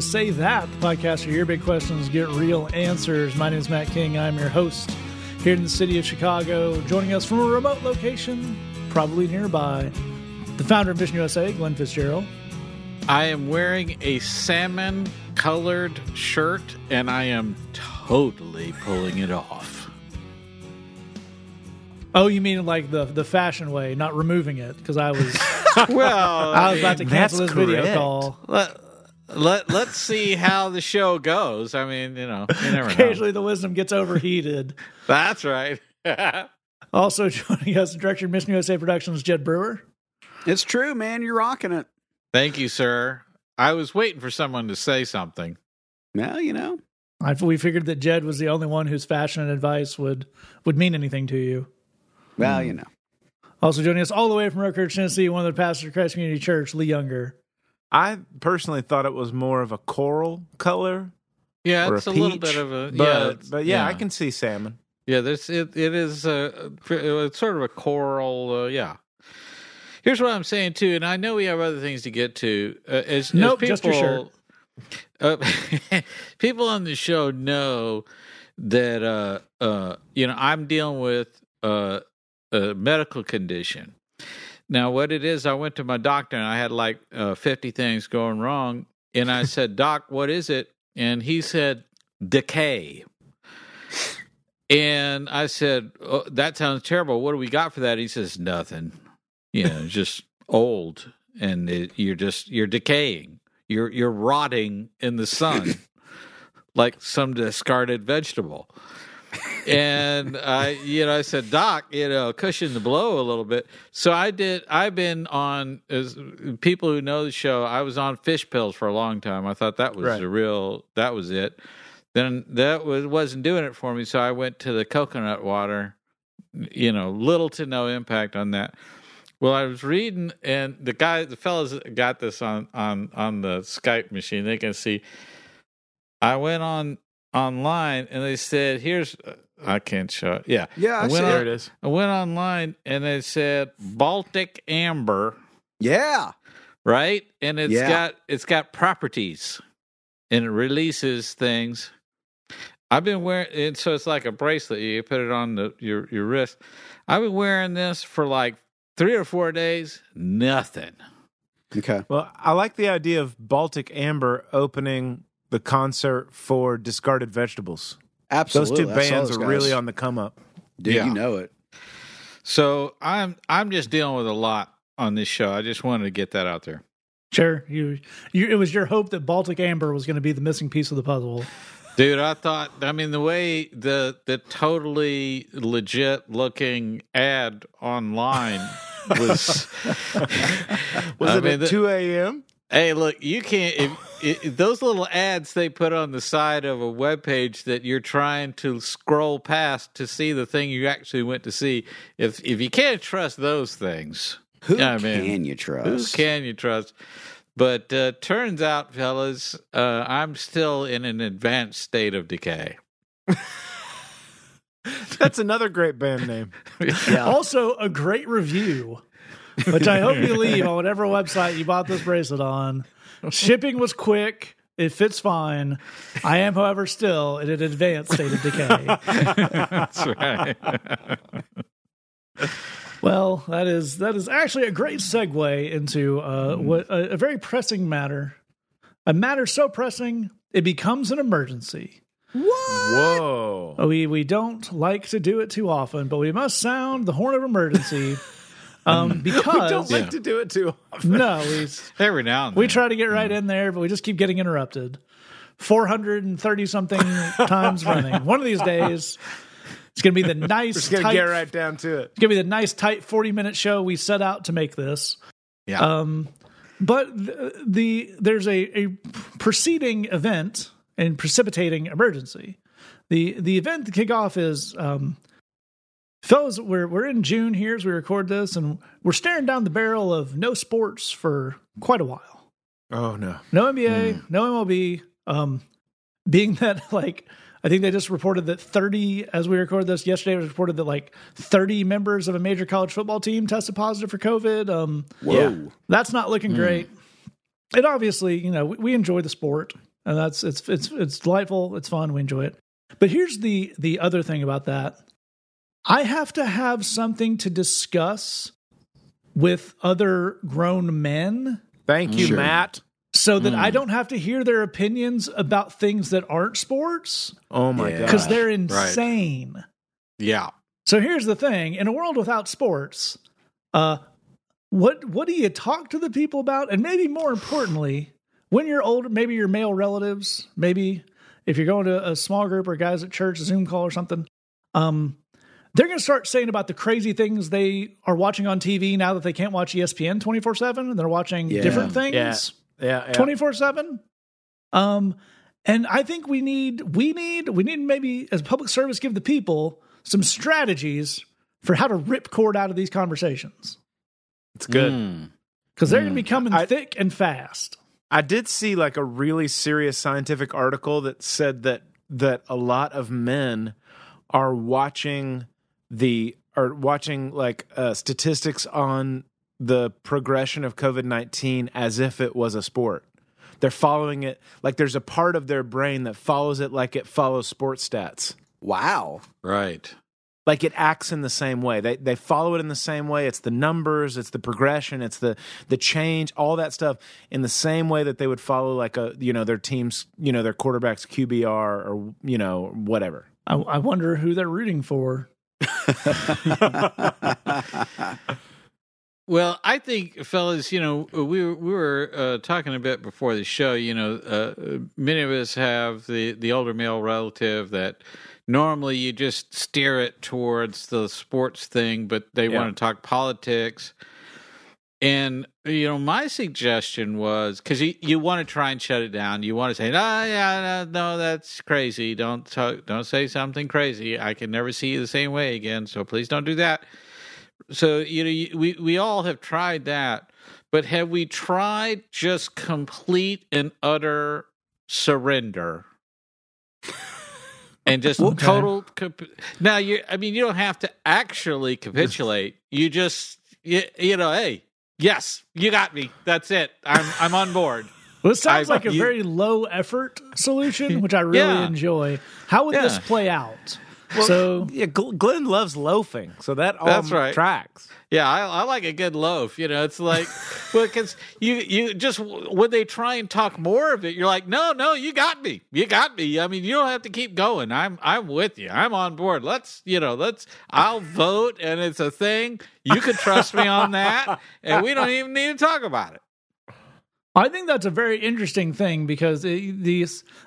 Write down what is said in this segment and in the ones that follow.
to Say That, the podcast where your big questions get real answers. My name is Matt King. I'm your host here in the city of Chicago. Joining us from a remote location, probably nearby, the founder of Mission USA, Glenn Fitzgerald. I am wearing a salmon colored shirt and I am totally pulling it off. Oh, you mean like the the fashion way, not removing it? Because I was Well, I was about to cancel this video call. let, let, let's see how the show goes. I mean, you know, you never know. Occasionally, the wisdom gets overheated. That's right. Also joining us, the director of Mission USA Productions, Jed Brewer. It's true, man. You're rocking it. Thank you, sir. I was waiting for someone to say something. Well, you know. I, we figured that Jed was the only one whose fashion and advice would would mean anything to you. Well, you know. Also joining us all the way from Oak Ridge, Tennessee, one of the pastors of Christ Community Church, Lee Younger. I personally thought it was more of a coral color Yeah, or it's a a, peach. little bit of a but, yeah, but yeah, I can see salmon. Yeah, there's it. It is uh, it's sort of a coral. Uh, yeah. Here's what I'm saying too, and I know we have other things to get to. Uh, as, Nope, as just people, your Uh, people on the show know that uh, uh, you know I'm dealing with uh, a medical condition. Now, what it is, I went to my doctor and I had like uh, 50 things going wrong, and I said, "Doc, what is it?" And he said, "Decay." And I said, oh, "That sounds terrible. What do we got for that?" He says, "Nothing. You know, just old, and it, you're just you're decaying. You're you're rotting in the sun, like some discarded vegetable." And I, you know, I said, "Doc, you know, cushion the blow a little bit." So I did. I've been on as people who know the show. I was on fish pills for a long time. I thought that was Right. the real. That was it. Then that was wasn't doing it for me. So I went to the coconut water. You know, little to no impact on that. Well, I was reading, and the guy, the fellas got this on on on the Skype machine. They can see. I went on online, and they said, "Here's." I can't show it. Yeah, Yeah, I went on- There it is. I went online, and they said Baltic amber, Yeah. right? And it's Yeah. got it's got properties, and it releases things. I've been wearing, and so it's like a bracelet. You put it on the your your wrist. I've been wearing this for like three or four days. Nothing. Okay. Well, I like the idea of Baltic Amber opening the concert for discarded vegetables. Absolutely. Those two bands those are guys. really on the come up. Dude, Yeah. you know it. So I'm I'm just dealing with a lot on this show. I just wanted to get that out there. Sure, you, you it was your hope that Baltic Amber was going to be the missing piece of the puzzle. Dude, I thought I mean the way the the totally legit looking ad online was Was I it mean, at 2 a.m.? Hey, look, you can't if, if those little ads they put on the side of a web page that you're trying to scroll past to see the thing you actually went to see. If if you can't trust those things, Who Yeah, I mean, can you trust? who can you trust? But uh, turns out, fellas, uh, I'm still in an advanced state of decay. That's another great band name. Yeah. Also, a great review, which I hope you leave on whatever website you bought this bracelet on. Shipping was quick. It fits fine. I am, however, still in an advanced state of decay. That's right. Well, that is that is actually a great segue into uh, what a, a very pressing matter, a matter so pressing it becomes an emergency. What? Whoa. We we don't like to do it too often, but we must sound the horn of emergency. Um, because we Don't like Yeah. to do it too often. no, we Every now and then. we try to get right in there, but we just keep getting interrupted. Four hundred and thirty something times running. One of these days, it's going to be the nice, Just gonna tight, get right down to it. it's going to be the nice, tight forty minute show we set out to make this. Yeah. Um, but the, the there's a, a preceding event and precipitating emergency. The the event to kick off is um, fellas, we're we're in June here as we record this, and we're staring down the barrel of no sports for quite a while. Oh no. No NBA, no MLB. Um, being that like I think they just reported that 30 as we record this yesterday it was reported that like 30 members of a major college football team tested positive for COVID. Um Whoa. that's not looking great. And obviously, you know, we, we enjoy the sport. and that's it's it's it's delightful. It's fun. We enjoy it. But here's the the other thing about that. I have to have something to discuss with other grown men Thank you, Sure. Matt. so that I don't have to hear their opinions about things that aren't sports Oh my god. because they're insane. Yeah. So here's the thing: in a world without sports, uh, what what do you talk to the people about? And maybe more importantly, when you're older, maybe your male relatives, maybe if you're going to a small group or guys at church, a Zoom call or something, um, they're going to start saying about the crazy things they are watching on TV now that they can't watch ESPN 24 seven and they're watching Yeah. different things. Yeah. yeah, yeah. 24 7 um and i think we need we need we need maybe as public service give the people some strategies for how to rip cord out of these conversations It's good. Mm. because they're going to be coming I- thick and fast I did see like a really serious scientific article that said that that a lot of men are watching the are watching like uh, statistics on the progression of COVID nineteen as if it was a sport. They're following it like there's a part of their brain that follows it like it follows sports stats. Wow. Right. like it acts in the same way. They they follow it in the same way. It's the numbers, it's the progression, it's the the change, all that stuff in the same way that they would follow like a you know their team's you know their quarterback's QBR or you know whatever. I, I wonder who they're rooting for Well, I think, fellas, you know, we were, we were uh, talking a bit before the show. You know, uh, many of us have the the older male relative that normally you just steer it towards the sports thing, but they Yeah. want to talk politics. And you know, my suggestion was because you, you want to try and shut it down. You want to say, "No, yeah, no, no, that's crazy. Don't talk, don't say something crazy. I can never see you the same way again. So please don't do that." So you know, we we all have tried that, but have we tried just complete and utter surrender? And just Okay. total. Cap- now you, I mean, you don't have to actually capitulate. You just, you, you know, hey, yes, you got me. That's it. I'm, I'm on board. well, it sounds I- like a you- very low effort solution which i really Yeah. enjoy how would this play out so Yeah, Glenn loves loafing, so that all That's right. tracks. Yeah, I, I like a good loaf. You know, it's like, well, because you you just when they try and talk more of it, you're like, no, no, you got me, you got me. I mean, you don't have to keep going. I'm I'm with you. I'm on board. Let's you know, let's. I'll vote, and it's a thing. You can trust me on that, and we don't even need to talk about it. I think that's a very interesting thing because the the,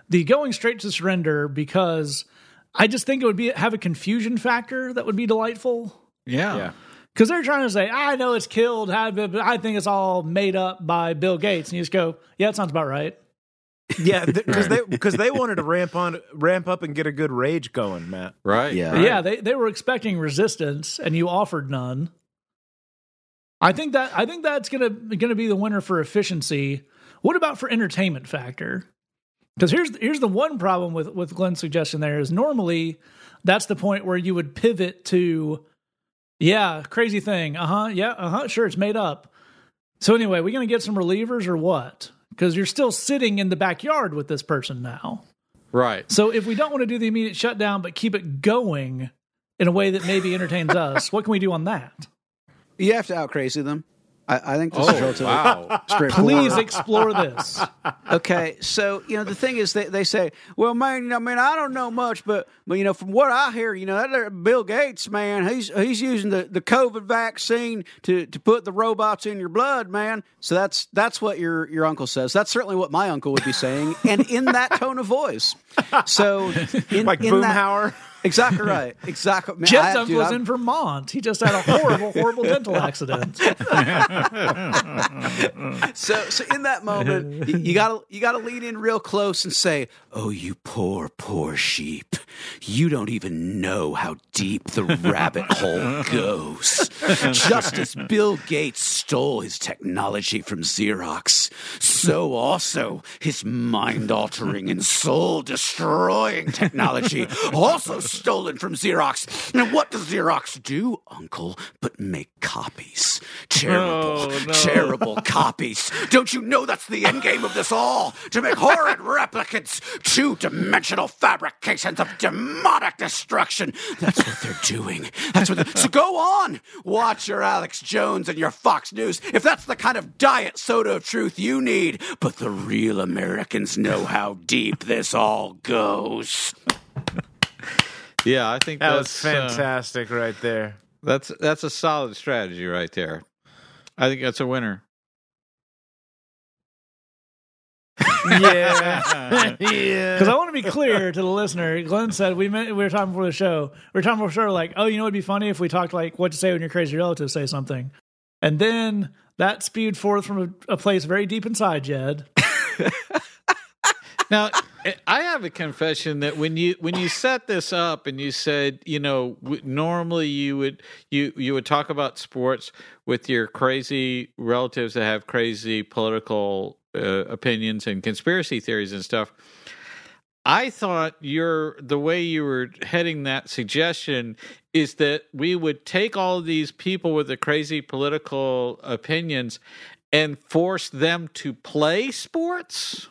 the going straight to surrender because I just think it would be have a confusion factor that would be delightful Yeah, Yeah. because they're trying to say I know it's killed, I- but I think it's all made up by Bill Gates, and you just go, yeah, that sounds about right. Yeah, because they because they wanted to ramp on ramp up and get a good rage going, Matt. right. Yeah. But yeah, they they were expecting resistance, and you offered none. I think that I think that's gonna gonna be the winner for efficiency. What about for entertainment factor? Because here's here's the one problem with with Glenn's suggestion. There is normally that's the point where you would pivot to, yeah, crazy thing. Uh huh. Yeah. Uh huh. Sure, it's made up. So anyway, we gonna get some relievers or what? Because you're still sitting in the backyard with this person now. right. So if we don't want to do the immediate shutdown, but keep it going in a way that maybe entertains us, what can we do on that? You have to out crazy them. I, I think this oh, is Oh relatively wow. straightforward. Please explore this. okay, so you know the thing is they, they say, well, man, you know, man, I don't know much, but but you know, from what I hear, you know, that Bill Gates, man, he's he's using the, the COVID vaccine to, to put the robots in your blood, man. So that's that's what your your uncle says. That's certainly what my uncle would be saying, and in that tone of voice. So in, Like in that- Boomhauer. Exactly right, exactly. Man, Jed's I- dude, was I'm- in Vermont. He just had a horrible, horrible dental accident. So, so in that moment, you, you gotta you gotta lean in real close and say, "Oh, you poor, poor sheep! You don't even know how deep the rabbit hole goes. Just as Bill Gates stole his technology from Xerox, so also his mind-altering and soul-destroying technology also stolen from Xerox. And what does Xerox do, Uncle, but make copies? Terrible, Oh, no. terrible copies. Don't you know that's the end game of this all? To make horrid replicants, two dimensional fabrications of demonic destruction. That's what they're doing. That's what. They're, so go on, watch your Alex Jones and your Fox News if that's the kind of diet soda of truth you need. But the real Americans know how deep this all goes. Yeah, I think That that's was uh, fantastic right there. that's that's a solid strategy right there. I think that's a winner. Yeah. yeah. Because I want to be clear to the listener. Glenn said we met, we were talking before the show. We were talking before the show, like, oh, you know, it'd be funny if we talked like what to say when your crazy relatives say something, and then that spewed forth from a, a place very deep inside Jed. Now, I have a confession that when you when you set this up and you said, you know, w- normally you would you you would talk about sports with your crazy relatives that have crazy political uh, opinions and conspiracy theories and stuff. I thought your the way you were heading that suggestion is that we would take all of these people with the crazy political opinions and force them to play sports?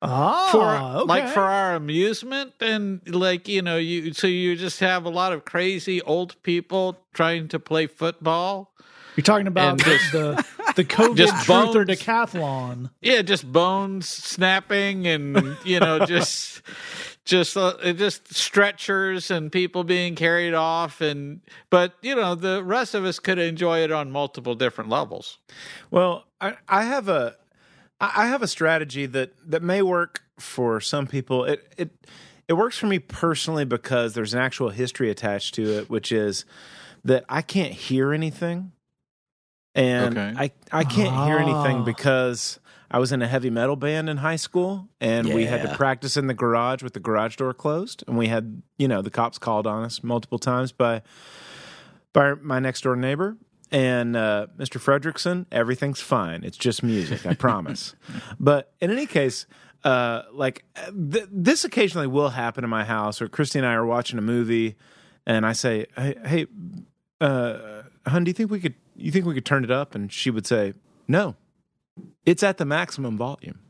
Oh, for like for our amusement? And like you know you so you just have a lot of crazy old people trying to play football you're talking about the, just- the the COVID just truth or decathlon. yeah just bones snapping and you know just just uh, just stretchers and people being carried off and but you know the rest of us could enjoy it on multiple different levels Well, I, I have a I have a strategy that that may work for some people. It it it works for me personally because there's an actual history attached to it, which is that I can't hear anything, and Okay. I I can't hear anything Ah. because I was in a heavy metal band in high school, and we had to practice in the garage with the garage door closed, and we had you know the cops called on us multiple times by by my next door neighbor. And uh, Mr. Fredrickson, everything's fine. It's just music, I promise. But in any case, uh, like th- this occasionally will happen in my house, where Christy and I are watching a movie, and I say, "Hey, hey uh, hun, do you think we could? You think we could turn it up?" And she would say, "No, it's at the maximum volume.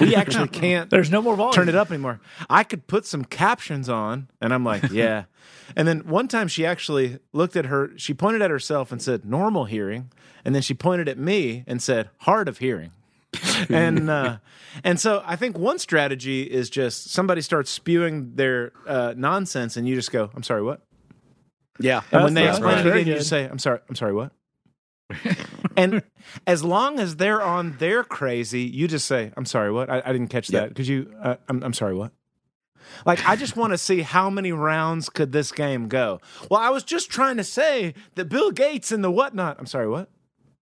We actually can't There's no more volume. turn it up anymore. I could put some captions on, and I'm like, yeah. and then one time she actually looked at her, she pointed at herself and said, normal hearing, and then she pointed at me and said, hard of hearing. and uh, and so I think one strategy is just somebody starts spewing their uh, nonsense, and you just go, "I'm sorry, what?" Yeah. And when they That's- explain that's it again, you just say, "I'm sorry, I'm sorry, what?" and as long as they're on their crazy, you just say, "I'm sorry, what?" I, I didn't catch that. Could you? Uh, I'm, I'm sorry, what? Like, I just want to see how many rounds could this game go. Well, I was just trying to say that Bill Gates and the whatnot. I'm sorry, what?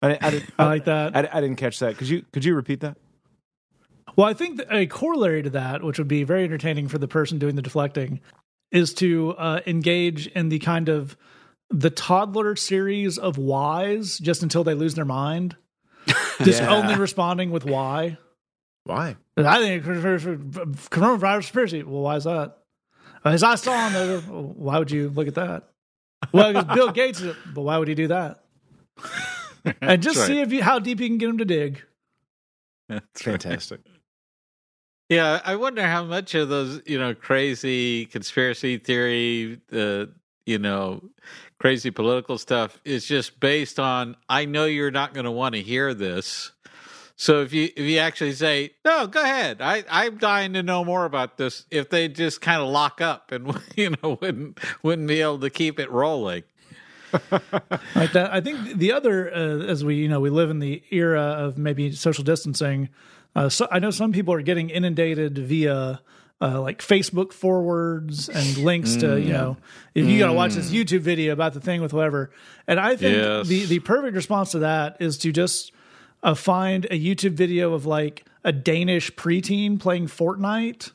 I, I, didn't, I like that. I, I didn't catch that. Could you? Could you repeat that? Well, I think a corollary to that, which would be very entertaining for the person doing the deflecting, is to uh, engage in the kind of the toddler series of whys just until they lose their mind. Just Yeah. only responding with why. Why? I think coronavirus conspiracy. Well, why is that? As I saw on the, why would you look at that? Well, because Bill Gates, did it, but why would he do that? And just That's see if you, how deep you can get him to dig. That's right. Fantastic. Yeah, I wonder how much of those, you know, crazy conspiracy theory, uh, you know, crazy political stuff is just based on I know you're not going to want to hear this. So if you if you actually say, "No, go ahead. I I'm dying to know more about this." If they just kind of lock up and you know wouldn't wouldn't be able to keep it rolling. like that. I think the other, uh, as we you know, we live in the era of maybe social distancing. Uh, so I know some people are getting inundated via uh, like Facebook forwards and links to you know if you got to watch this YouTube video about the thing with whoever. And I think Yes. the the perfect response to that is to just uh, find a YouTube video of like a Danish preteen playing Fortnite.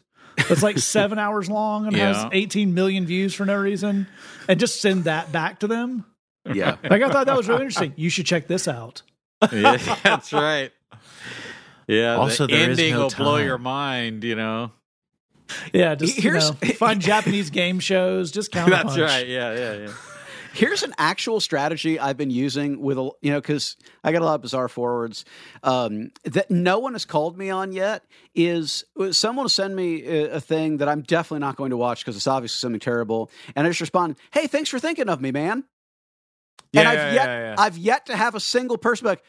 That's like seven hours long and Yeah. has 18 million views for no reason, and just send that back to them. Yeah. Like I thought that was really interesting. You should check this out. Yeah, that's right. Yeah. Also, the there is ending no will blow time. your mind. You know. Yeah, just you Here's- know, find Japanese game shows. Just count. That's right. Yeah, yeah, yeah. Here's an actual strategy I've been using with a you know because I got a lot of bizarre forwards um, that no one has called me on yet. Is uh, someone will send me a, a thing that I'm definitely not going to watch because it's obviously something terrible, and I just respond, "Hey, thanks for thinking of me, man." Yeah, and I've yeah, yet yeah, yeah. I've yet to have a single person be like,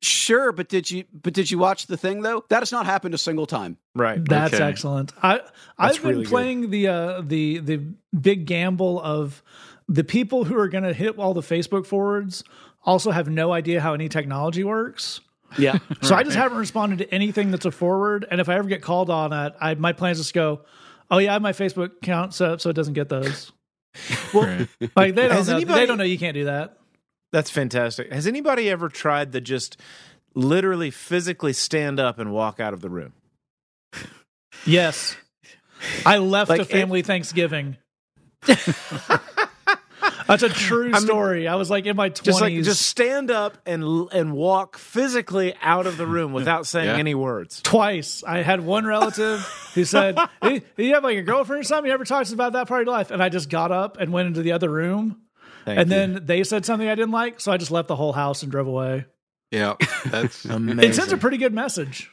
"Sure, but did you but did you watch the thing though?" That has not happened a single time. Right. That's Okay. excellent. I I've been really good. playing the uh, the the big gamble of the people who are going to hit all the Facebook forwards also have no idea how any technology works. Yeah, So I just haven't responded to anything that's a forward. And if I ever get called on it, I my plan is just go, oh yeah, I have my Facebook account set up so it doesn't get those. Well, Like they don't Has know. anybody- they don't know you can't do that. That's fantastic. Has anybody ever tried to just literally physically stand up and walk out of the room? Yes. I left Like, a it- family Thanksgiving. That's a true story. I was like in my Just twenties. like just stand up and and walk physically out of the room without saying Yeah. any words. twice. I had one relative who said, hey, "You have like a girlfriend or something? You ever talked about that part of your life?" And I just got up and went into the other room. Thank and you. then they said something I didn't like, so I just left the whole house and drove away. yeah, that's amazing. It sends a pretty good message.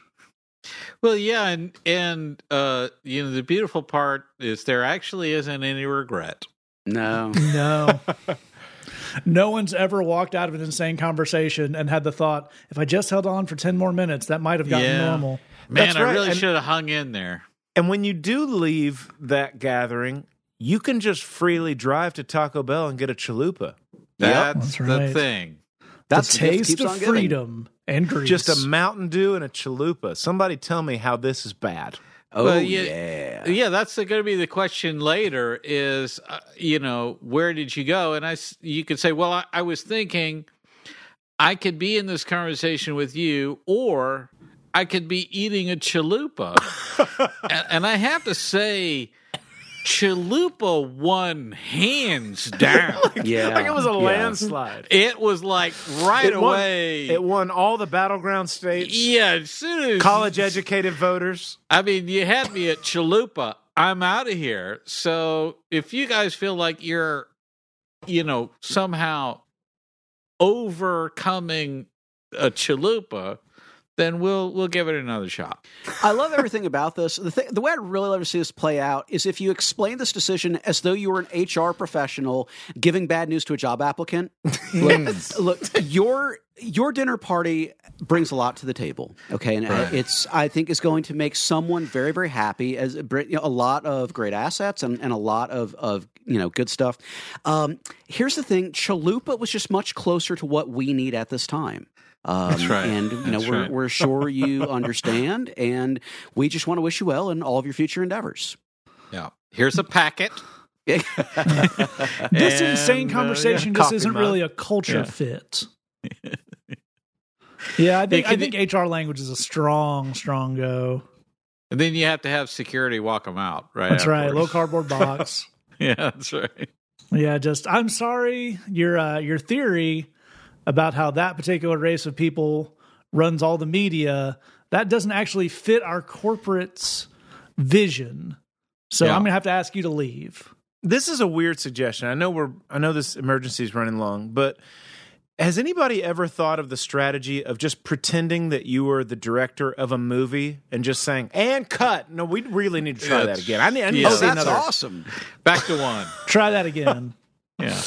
well, yeah, and and uh, you know, the beautiful part is there actually isn't any regret. no. No. No one's ever walked out of an insane conversation and had the thought, if I just held on for 10 more minutes, that might have gotten Yeah. normal. Man, That's I right, really should have hung in there. and when you do leave that gathering, you can just freely drive to Taco Bell and get a chalupa. That's, That's the thing. That's the the taste of on giving. freedom and grease. Just a Mountain Dew and a chalupa. Somebody tell me how this is bad. Oh Well, yeah. yeah. Yeah, that's going to be the question later. Is uh, you know where did you go? And I, you could say, well, I, I was thinking I could be in this conversation with you, or I could be eating a chalupa. and, and I have to say, chalupa won hands down. Yeah. Like it was a Yeah. landslide. it was like right It won- away. It won all the battleground states. yeah, as soon as College educated voters. I mean, you had me at Chalupa. I'm out of here. So if you guys feel like you're, you know, somehow overcoming a Chalupa, then we'll we'll give it another shot. I love everything about this. The, thing, the way I'd really love to see this play out is if you explain this decision as though you were an HR professional giving bad news to a job applicant. look, look, your your dinner party brings a lot to the table. Okay, and Right. it's I think is going to make someone very very happy as you know, a lot of great assets and, and a lot of of you know good stuff. Um, here's the thing: Chalupa was just much closer to what we need at this time. Um, That's right. And you know That's we're right. we're sure you understand, and we just want to wish you well in all of your future endeavors. Yeah. Here's a packet. this And, insane uh, conversation yeah, just isn't mug. really a culture Yeah. fit. yeah, I think I think HR language is a strong, strong go. And then you have to have security walk them out, right? That's right. Low cardboard box. Yeah, that's right. yeah, just I'm sorry. Your uh, your theory about how that particular race of people runs all the media that doesn't actually fit our corporate's vision. So Yeah. I'm gonna have to ask you to leave. This is a weird suggestion. I know we're I know this emergency is running long, but has anybody ever thought of the strategy of just pretending that you were the director of a movie and just saying "and cut"? No, we really need to try that again. I need, I need yeah. to Oh, see that's another. awesome! Back to one. Try that again. Yeah.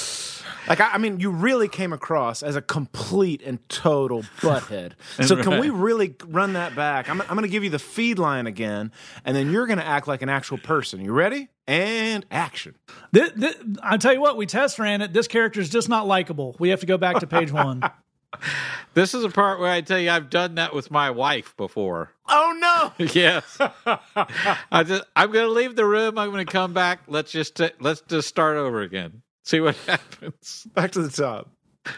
Like I, I mean, you really came across as a complete and total butthead. So can we really run that back? I'm, I'm going to give you the feed line again, and then you're going to act like an actual person. You ready? And action. Th th I tell you what, we test ran it. This character is just not likable. We have to go back to page one. This is a part where I tell you I've done that with my wife before. Oh no! yes. I just I'm going to leave the room. I'm going to come back. Let's just ta- let's just start over again. See what happens. Back to the top.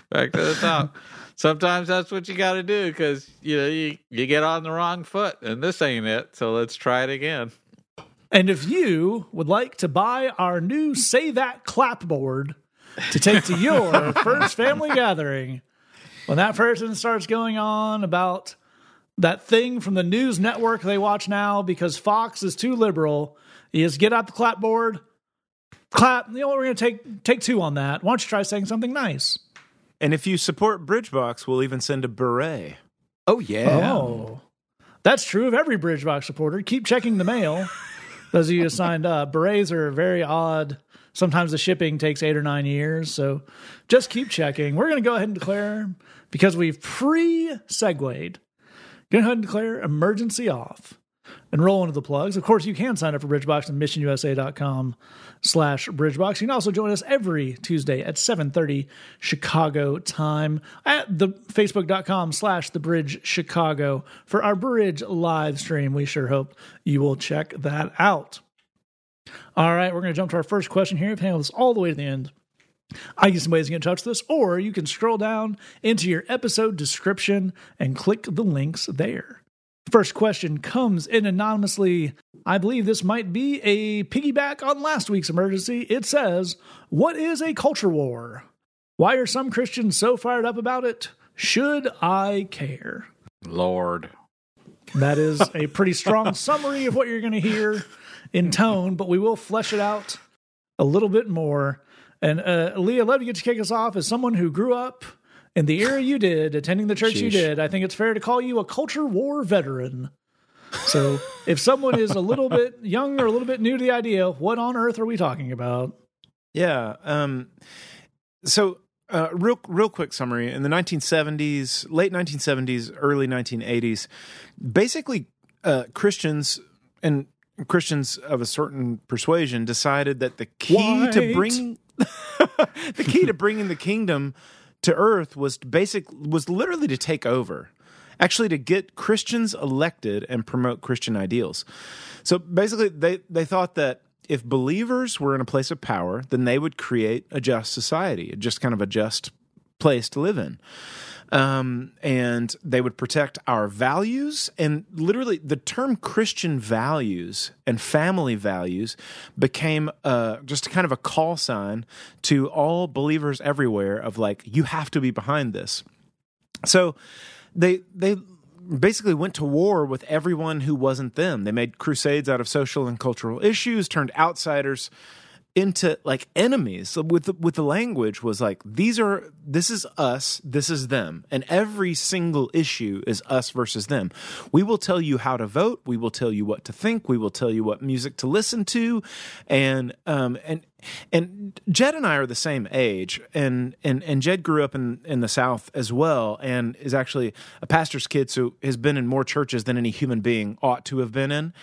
Back to the top. Sometimes that's what you got to do because you know you, you get on the wrong foot, and this ain't it. So let's try it again. And if you would like to buy our new Say That clapboard to take to your first family gathering, when that person starts going on about that thing from the news network they watch now because Fox is too liberal, You just get out the clapboard, clap. You know, what? we're going to take take two on that. Why don't you try saying something nice? And if you support Bridgebox, we'll even send a beret. Oh yeah. Oh, that's true of every Bridgebox supporter. Keep checking the mail. Those of you who signed up, berets are very odd. Sometimes the shipping takes eight or nine years, so just keep checking. We're going to go ahead and declare because we've pre-segued. Go ahead and declare emergency off and roll into the plugs. Of course, you can sign up for Bridgebox at missionusa.com slash Bridgebox. You can also join us every Tuesday at 7.30 Chicago time at the facebook.com slash the bridge Chicago for our bridge live stream. We sure hope you will check that out. All right, we're going to jump to our first question here. Handled this all the way to the end. I give some ways to get in touch with us, or you can scroll down into your episode description and click the links there. First question comes in anonymously. I believe this might be a piggyback on last week's emergency. It says, What is a culture war? Why are some Christians so fired up about it? Should I care? Lord. That is a pretty strong summary of what you're going to hear in tone, but we will flesh it out a little bit more. And uh, Leah, let me get to kick us off as someone who grew up in the era you did, attending the church you did. I think it's fair to call you a culture war veteran. So if someone is a little bit young or a little bit new to the idea, what on earth are we talking about? Yeah. Um, so, uh, real real quick summary: in the 1970s, late 1970s, early 1980s, basically uh, Christians and Christians of a certain persuasion decided that the key to bring the key to bringing the kingdom to earth was basic was literally to take over actually to get christians elected and promote christian ideals. So basically they they thought that if believers were in a place of power then they would create a just society just kind of a just place to live in um, and they would protect our values. And literally, the term Christian values and family values became uh, just kind of a call sign to all believers everywhere of like, you have to be behind this. So they they basically went to war with everyone who wasn't them. They made crusades out of social and cultural issues, turned outsiders into like enemies. With the, with the language was like these are this is us this is them. And every single issue is us versus them. We will tell you how to vote. We will tell you what to think. We will tell you what music to listen to. And um and and Jed and I are the same age. And and and Jed grew up in in the south as well and is actually a pastor's kid so has been in more churches than any human being ought to have been in.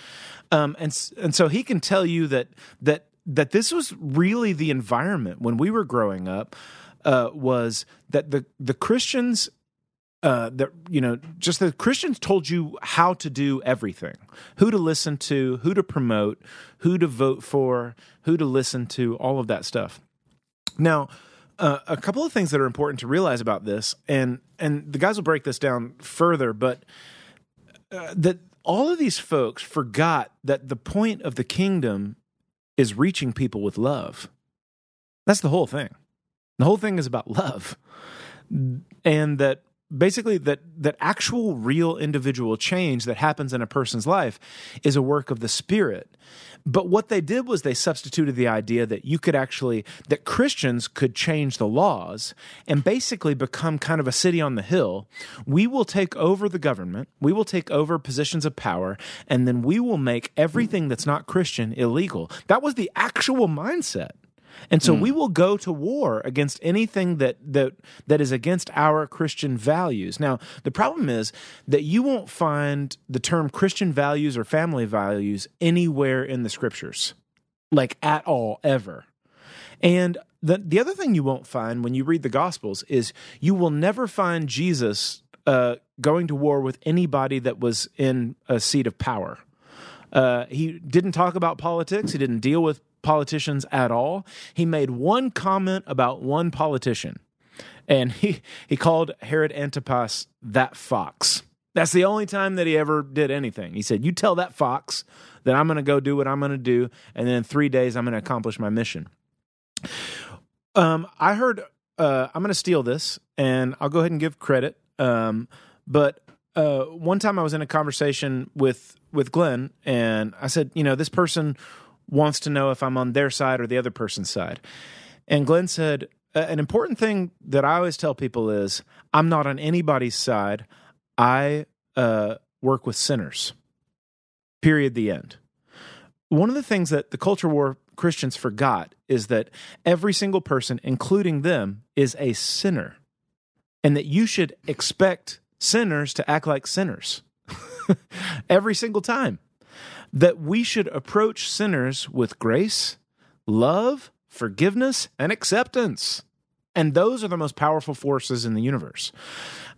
Um and and so he can tell you that that that this was really the environment when we were growing up uh, was that the the Christians uh, that you know just the Christians told you how to do everything, who to listen to, who to promote, who to vote for, who to listen to, all of that stuff. Now, uh, a couple of things that are important to realize about this, and and the guys will break this down further, but uh, that all of these folks forgot that the point of the kingdom is reaching people with love. That's the whole thing. The whole thing is about love. And that basically that that actual real individual change that happens in a person's life is a work of the spirit. But what they did was they substituted the idea that you could actually that Christians could change the laws and basically become kind of a city on the hill. We will take over the government, we will take over positions of power, and then we will make everything that's not Christian illegal. That was the actual mindset. And so we will go to war against anything that that that is against our Christian values. Now, the problem is that you won't find the term Christian values or family values anywhere in the scriptures. Like at all ever. And the the other thing you won't find when you read the gospels is you will never find Jesus uh, going to war with anybody that was in a seat of power. Uh, he didn't talk about politics. He didn't deal with politicians at all. He made one comment about one politician, and he he called Herod Antipas that fox. That's the only time that he ever did anything. He said, "You tell that fox that I'm going to go do what I'm going to do, and then in three days I'm going to accomplish my mission." Um, I heard. Uh, I'm going to steal this, and I'll go ahead and give credit. Um, but uh, one time I was in a conversation with with Glenn, and I said, you know, this person wants to know if I'm on their side or the other person's side. And Glenn said, an important thing that I always tell people is I'm not on anybody's side. I uh, work with sinners. Period. The end. One of the things that the culture war Christians forgot is that every single person, including them, is a sinner, and that you should expect sinners to act like sinners every single time. That we should approach sinners with grace, love, forgiveness, and acceptance. And those are the most powerful forces in the universe.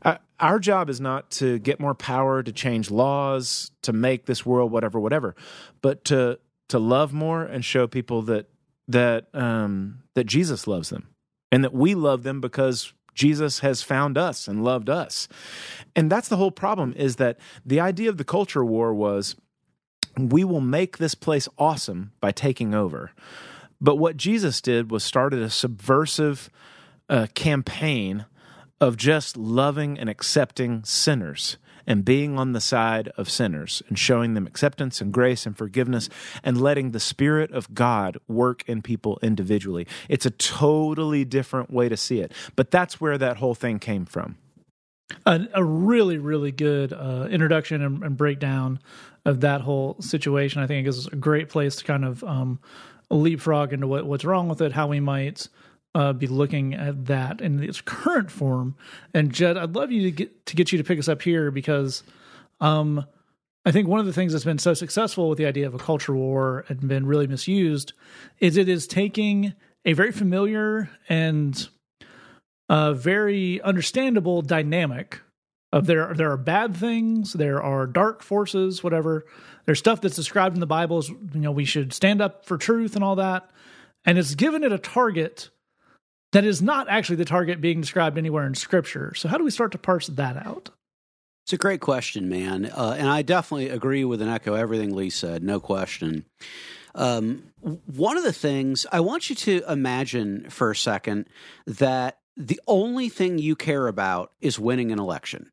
Uh, our job is not to get more power, to change laws, to make this world whatever, whatever, but to to love more and show people that that um, that Jesus loves them and that we love them because Jesus has found us and loved us. And that's the whole problem is that the idea of the culture war was we will make this place awesome by taking over. But what Jesus did was started a subversive uh, campaign of just loving and accepting sinners and being on the side of sinners and showing them acceptance and grace and forgiveness and letting the Spirit of God work in people individually. It's a totally different way to see it. But that's where that whole thing came from. A, a really, really good uh, introduction and, and, breakdown of that whole situation. I think is a great place to kind of um, leapfrog into what, what's wrong with it, how we might uh, be looking at that in its current form. And Jed, I'd love you to get to get you to pick us up here because um, I think one of the things that's been so successful with the idea of a culture war and been really misused is it is taking a very familiar and uh, very understandable dynamic of there there are bad things, there are dark forces, whatever. There's stuff that's described in the Bible as you know we should stand up for truth and all that, and it's given it a target that is not actually the target being described anywhere in Scripture. So, how do we start to parse that out? It's a great question, man. Uh, and I definitely agree with and echo everything Lee said, no question. Um, one of the things I want you to imagine for a second that the only thing you care about is winning an election.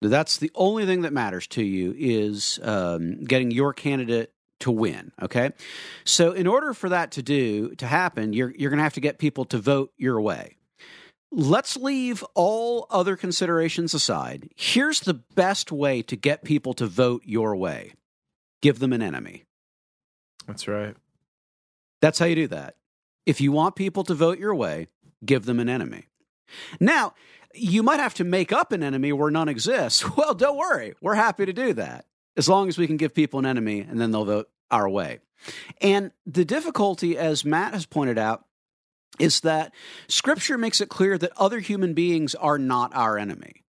That's the only thing that matters to you is um, getting your candidate to win. Okay. So, in order for that to do, to happen, you're, you're going to have to get people to vote your way. Let's leave all other considerations aside. Here's the best way to get people to vote your way give them an enemy. That's right. That's how you do that. If you want people to vote your way, give them an enemy. Now, you might have to make up an enemy where none exists. Well, don't worry. We're happy to do that as long as we can give people an enemy and then they'll vote our way. And the difficulty, as Matt has pointed out, is that Scripture makes it clear that other human beings are not our enemy.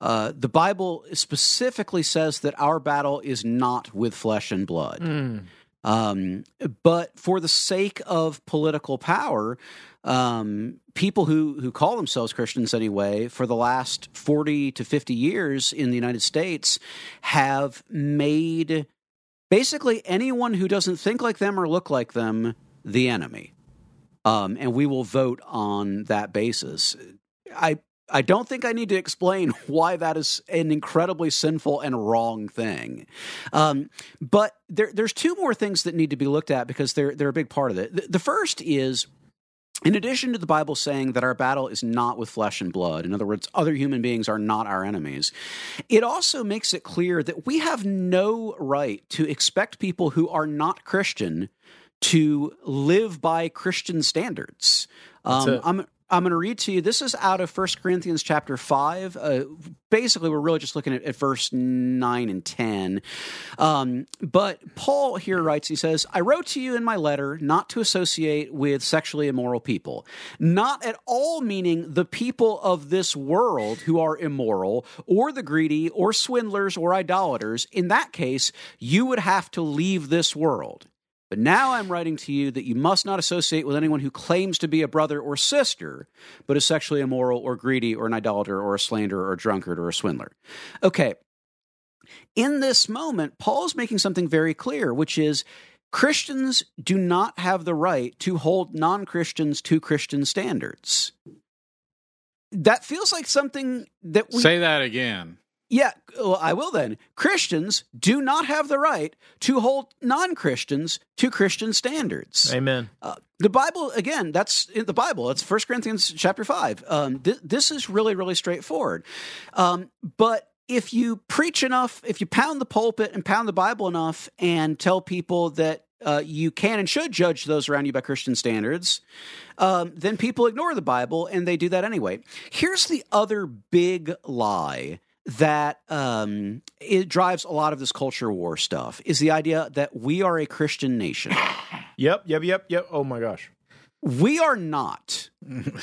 Uh, the Bible specifically says that our battle is not with flesh and blood. Mm. Um, but for the sake of political power, um, people who, who call themselves Christians anyway, for the last 40 to 50 years in the United States, have made basically anyone who doesn't think like them or look like them the enemy. Um, and we will vote on that basis. I I don't think I need to explain why that is an incredibly sinful and wrong thing. Um, but there, there's two more things that need to be looked at because they're they're a big part of it. The, the first is. In addition to the Bible saying that our battle is not with flesh and blood, in other words, other human beings are not our enemies, it also makes it clear that we have no right to expect people who are not Christian to live by Christian standards. Um, I'm I'm going to read to you. This is out of 1 Corinthians chapter 5. Uh, basically, we're really just looking at, at verse 9 and 10. Um, but Paul here writes, he says, I wrote to you in my letter not to associate with sexually immoral people. Not at all meaning the people of this world who are immoral, or the greedy, or swindlers, or idolaters. In that case, you would have to leave this world. But now I'm writing to you that you must not associate with anyone who claims to be a brother or sister, but is sexually immoral or greedy or an idolater or a slanderer or a drunkard or a swindler. Okay. In this moment, Paul's making something very clear, which is Christians do not have the right to hold non Christians to Christian standards. That feels like something that we. Say that again Yeah, well, I will then. Christians do not have the right to hold non Christians to Christian standards. Amen. Uh, the Bible, again, that's in the Bible. It's 1 Corinthians chapter 5. Um, th- this is really, really straightforward. Um, but if you preach enough, if you pound the pulpit and pound the Bible enough and tell people that uh, you can and should judge those around you by Christian standards, um, then people ignore the Bible and they do that anyway. Here's the other big lie that um, it drives a lot of this culture war stuff is the idea that we are a Christian nation. Yep, yep, yep, yep. Oh my gosh. We are not.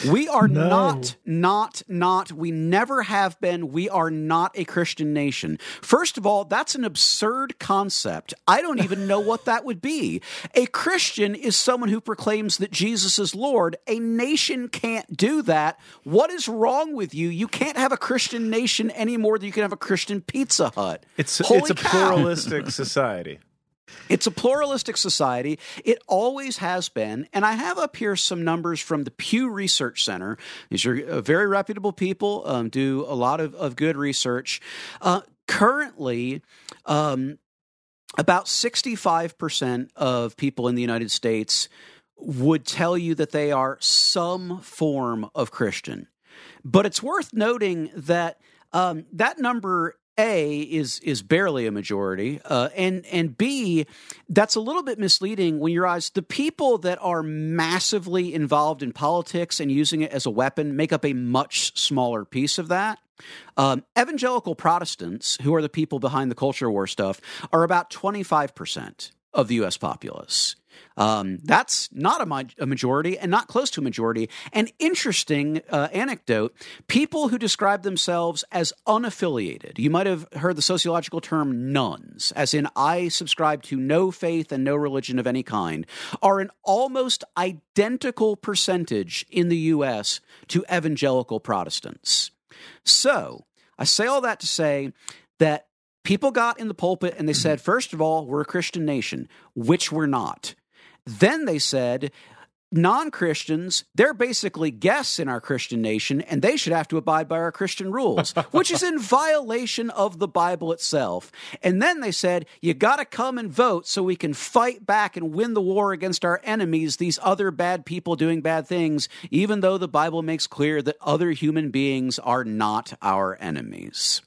We are No. not, not, not. We never have been. We are not a Christian nation. First of all, that's an absurd concept. I don't even know what that would be. A Christian is someone who proclaims that Jesus is Lord. A nation can't do that. What is wrong with you? You can't have a Christian nation any more than you can have a Christian Pizza Hut. It's Holy it's a cow. pluralistic society. It's a pluralistic society. It always has been. And I have up here some numbers from the Pew Research Center. These are uh, very reputable people, um, do a lot of, of good research. Uh, currently, um, about 65% of people in the United States would tell you that they are some form of Christian. But it's worth noting that um, that number a is is barely a majority, uh, and and B that's a little bit misleading when you realize the people that are massively involved in politics and using it as a weapon make up a much smaller piece of that. Um, evangelical Protestants, who are the people behind the culture war stuff, are about twenty five percent of the U.S. populace. Um, that's not a, ma- a majority and not close to a majority. An interesting uh, anecdote people who describe themselves as unaffiliated, you might have heard the sociological term nones, as in, I subscribe to no faith and no religion of any kind, are an almost identical percentage in the U.S. to evangelical Protestants. So, I say all that to say that people got in the pulpit and they said, first of all, we're a Christian nation, which we're not. Then they said, non Christians, they're basically guests in our Christian nation and they should have to abide by our Christian rules, which is in violation of the Bible itself. And then they said, you got to come and vote so we can fight back and win the war against our enemies, these other bad people doing bad things, even though the Bible makes clear that other human beings are not our enemies.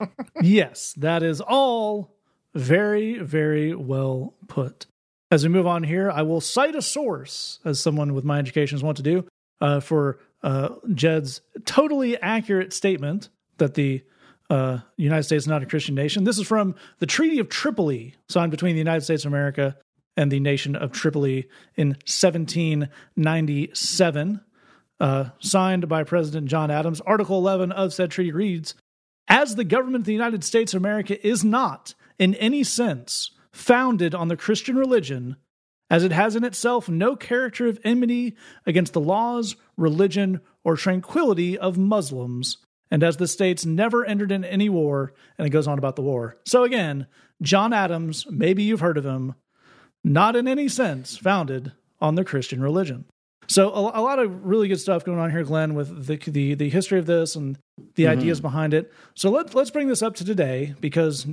yes, that is all very, very well put. As we move on here, I will cite a source, as someone with my education is wont to do, uh, for uh, Jed's totally accurate statement that the uh, United States is not a Christian nation. This is from the Treaty of Tripoli, signed between the United States of America and the nation of Tripoli in 1797, uh, signed by President John Adams. Article 11 of said treaty reads As the government of the United States of America is not, in any sense, founded on the Christian religion, as it has in itself no character of enmity against the laws, religion, or tranquility of Muslims, and as the states never entered in any war, and it goes on about the war. So again, John Adams, maybe you've heard of him, not in any sense founded on the Christian religion. So a, a lot of really good stuff going on here, Glenn, with the the, the history of this and the mm-hmm. ideas behind it. So let let's bring this up to today because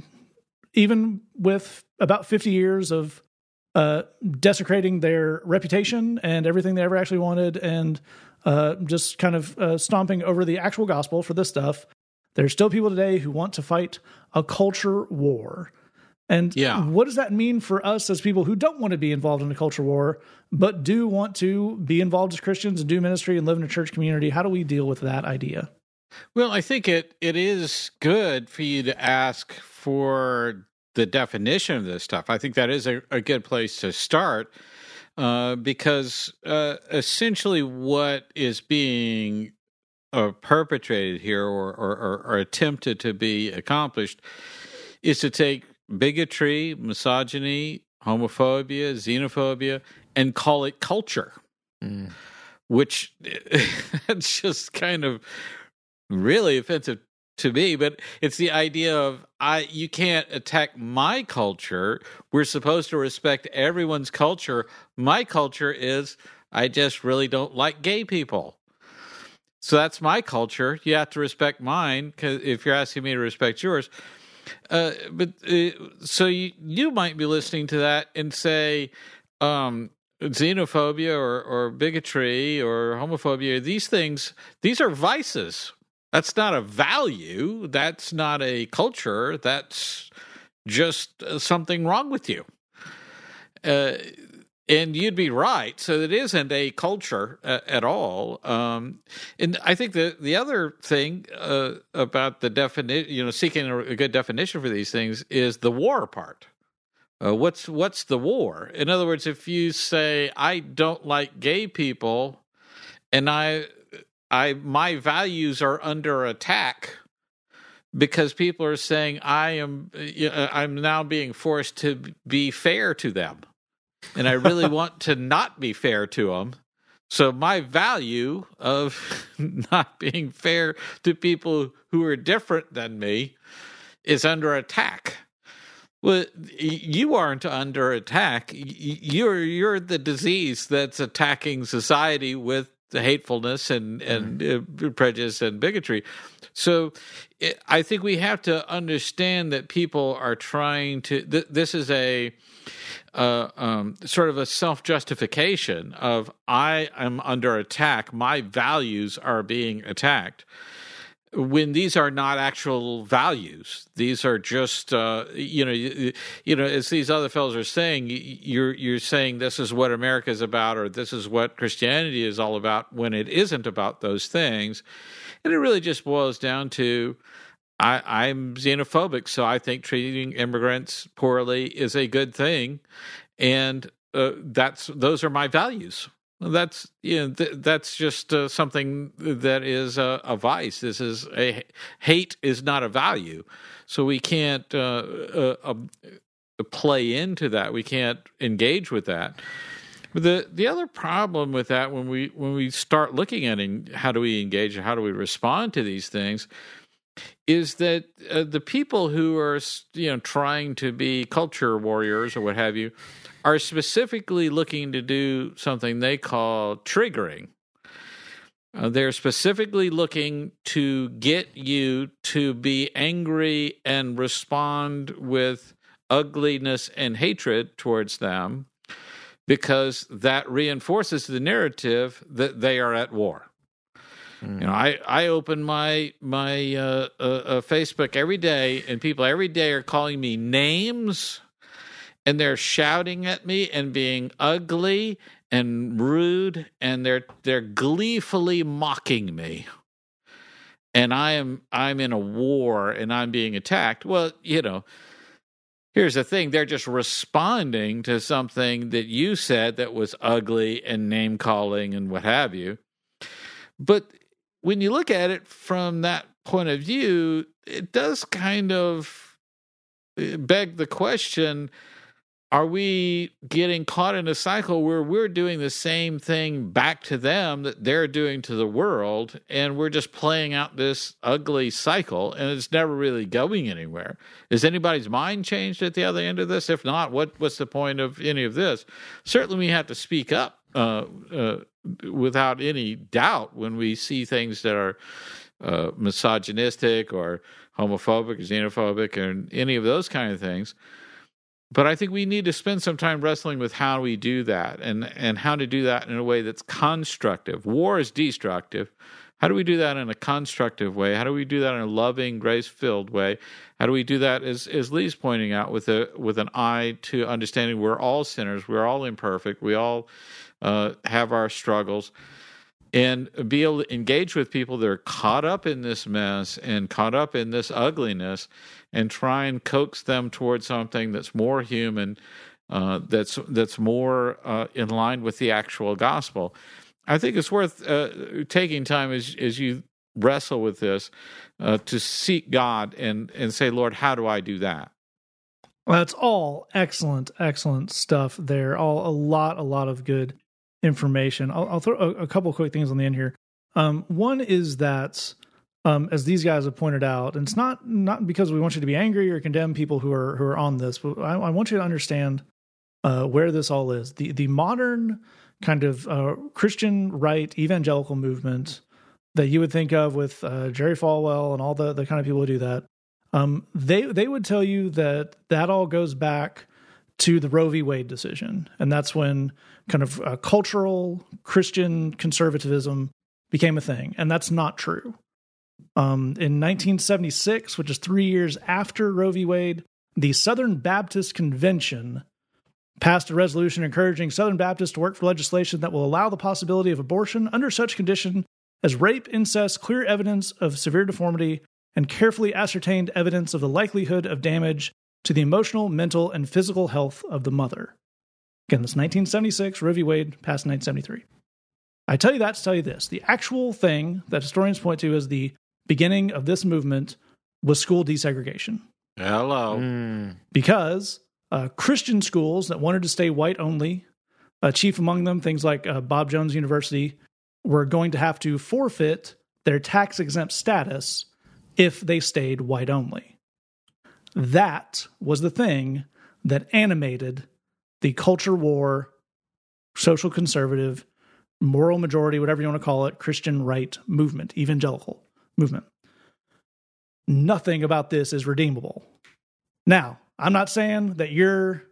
even with about 50 years of uh, desecrating their reputation and everything they ever actually wanted, and uh, just kind of uh, stomping over the actual gospel for this stuff, there's still people today who want to fight a culture war. And Yeah. what does that mean for us as people who don't want to be involved in a culture war, but do want to be involved as Christians and do ministry and live in a church community? How do we deal with that idea? Well, I think it it is good for you to ask for the definition of this stuff. I think that is a, a good place to start uh, because uh, essentially what is being uh, perpetrated here or, or, or, or attempted to be accomplished is to take bigotry, misogyny, homophobia, xenophobia, and call it culture, which it's just kind of really offensive to me but it's the idea of i you can't attack my culture we're supposed to respect everyone's culture my culture is i just really don't like gay people So that's my culture. You have to respect mine because if you're asking me to respect yours. Uh, but uh, so you you might be listening to that and say um, xenophobia or, or bigotry or homophobia. These things these are vices. That's not a value. That's not a culture. That's just uh, something wrong with you. Uh, and you'd be right. So it isn't a culture uh, at all. Um, and I think the the other thing uh, about the definition, you know, seeking a, a, good definition for these things is the war part. Uh, what's what's the war? In other words, if you say I don't like gay people, and I I my values are under attack because people are saying I am uh, I'm now being forced to be fair to them and I really want to not be fair to them. So my value of not being fair to people who are different than me is under attack. Well, you aren't under attack. You're you're the disease that's attacking society with the hatefulness and and mm-hmm. uh, prejudice and bigotry. So, it, I think we have to understand that people are trying to. Th- this is a uh, um, sort of a self justification of I am under attack, my values are being attacked. When these are not actual values, these are just uh, you know you, you, know as these other fellows are saying, you're you're saying this is what America is about, or this is what Christianity is all about, when it isn't about those things, and it really just boils down to I, I'm xenophobic, so I think treating immigrants poorly is a good thing, and uh, that's those are my values. That's you know th- that's just uh, something that is a, a, vice. This is a hate is not a value, so we can't uh, uh um, play into that. We can't engage with that. But the the other problem with that when we when we start looking at how do we engage and how do we respond to these things is that uh, the people who are you know trying to be culture warriors or what have you are specifically looking to do something they call triggering. Uh, they're specifically looking to get you to be angry and respond with ugliness and hatred towards them because that reinforces the narrative that they are at war. Mm. You know, I I open my my uh, uh, uh, Facebook every day, and people every day are calling me names, and they're shouting at me and being ugly and rude, and they're they're gleefully mocking me. And I am I'm in a war, and I'm being attacked. Well, you know. Here's the thing they're just responding to something that you said that was ugly and name calling and what have you. But when you look at it from that point of view, it does kind of eh, beg the question are we getting caught in a cycle where we're doing the same thing back to them that they're doing to the world and we're just playing out this ugly cycle and it's never really going anywhere? Is anybody's mind changed at the other end of this? If not what what's the point of any of this? Certainly we have to speak up uh, uh, without any doubt when we see things that are uh, misogynistic or homophobic or xenophobic or any of those kind of things. But I think we need to spend some time wrestling with how we do that and, and how to do that in a way that's constructive. War is destructive. How do we do that in a constructive way? How do we do that in a loving, grace-filled way? How do we do that, as as Lee's pointing out, with a with an eye to understanding we're all sinners, we're all imperfect, we all uh, have our struggles, and be able to engage with people that are caught up in this mess and caught up in this ugliness, and try and coax them towards something that's more human, uh, that's that's more uh, in line with the actual gospel. I think it's worth uh, taking time as as you wrestle with this uh, to seek God and and say, Lord, how do I do that? Well, that's all excellent, excellent stuff there. All a lot, a lot of good information. I'll, I'll throw a, a, couple quick things on the end here. Um, one is that, um, as these guys have pointed out, and it's not not because we want you to be angry or condemn people who are who are on this, but I, I want you to understand uh, where this all is. The the modern kind of uh, Christian right evangelical movement that you would think of with uh, Jerry Falwell and all the the kind of people who do that. Um, they they would tell you that that all goes back to the Roe v. Wade decision, and that's when kind of uh, cultural Christian conservatism became a thing, and that's not true. Um, in 1976, which is three years after Roe v. Wade, the Southern Baptist Convention passed a resolution encouraging Southern Baptists to work for legislation that will allow the possibility of abortion under such condition as rape, incest, clear evidence of severe deformity, and carefully ascertained evidence of the likelihood of damage to the emotional, mental, and physical health of the mother. Again, this 1976, Roe v. Wade passed 1973. I tell you that to tell you this. The actual thing that historians point to as the beginning of this movement was school desegregation. Hello. Mm. Because uh, Christian schools that wanted to stay white only, uh, chief among them, things like uh, Bob Jones University, were going to have to forfeit their tax exempt status if they stayed white only. That was the thing that animated the culture war, social conservative, moral majority, whatever you want to call it, Christian right movement, evangelical movement. Nothing about this is redeemable. Now, I'm not saying that your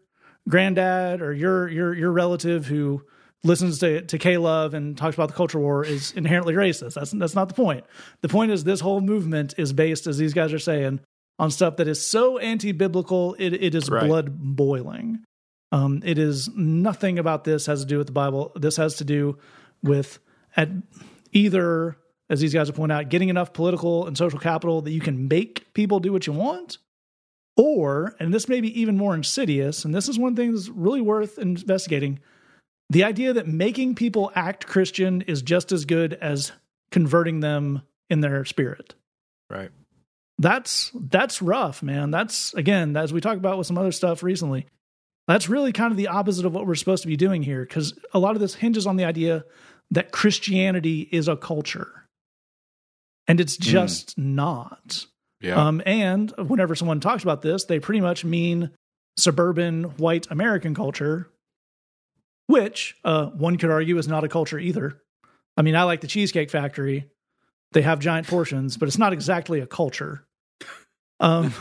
granddad or your your your relative who listens to to K Love and talks about the culture war is inherently racist. That's that's not the point. The point is this whole movement is based, as these guys are saying, on stuff that is so anti-biblical it, it is Right. blood boiling. Um, it is nothing about this has to do with the Bible. This has to do with at either, as these guys point out, getting enough political and social capital that you can make people do what you want, or, and this may be even more insidious, and this is one thing that's really worth investigating the idea that making people act Christian is just as good as converting them in their spirit. Right. That's that's rough, man. That's again, as we talked about with some other stuff recently. That's really kind of the opposite of what we're supposed to be doing here because a lot of this hinges on the idea that Christianity is a culture. And it's just not. Yeah. Um, and whenever someone talks about this, they pretty much mean suburban white American culture, which uh, one could argue is not a culture either. I mean, I like the Cheesecake Factory. They have giant portions, but it's not exactly a culture. Um,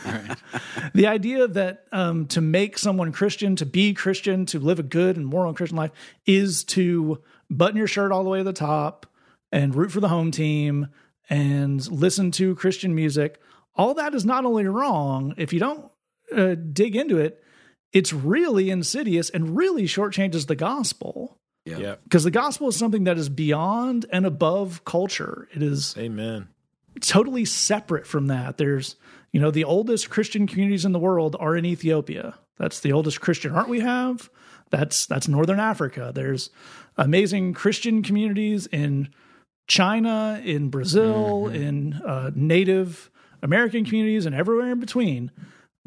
the idea that um, to make someone Christian, to be Christian, to live a good and moral and Christian life is to button your shirt all the way to the top and root for the home team and listen to Christian music. All that is not only wrong, if you don't uh, dig into it, it's really insidious and really shortchanges the gospel Yeah. Yeah. because the gospel is something that is beyond and above culture. It is Amen. totally separate from that. There's, you know, the oldest Christian communities in the world are in Ethiopia. That's the oldest Christian art we have. That's that's Northern Africa. There's amazing Christian communities in China, in Brazil, in uh, Native American communities, and everywhere in between.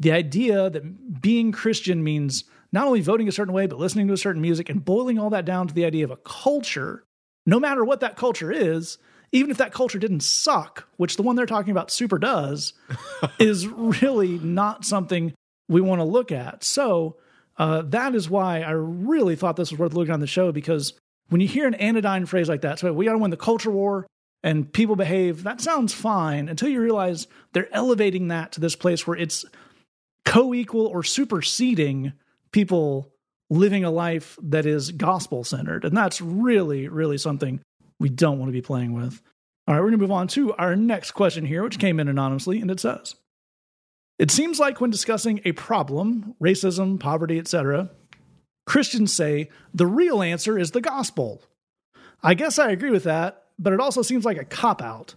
The idea that being Christian means not only voting a certain way, but listening to a certain music and boiling all that down to the idea of a culture, no matter what that culture is, even if that culture didn't suck, which the one they're talking about super does, is really not something we want to look at. So uh, that is why I really thought this was worth looking on the show because when you hear an anodyne phrase like that, so we got to win the culture war and people behave, that sounds fine until you realize they're elevating that to this place where it's co equal or superseding people living a life that is gospel centered. And that's really, really something we don't want to be playing with. All right, we're going to move on to our next question here, which came in anonymously, and it says It seems like when discussing a problem, racism, poverty, etc., Christians say the real answer is the gospel. I guess I agree with that, but it also seems like a cop out.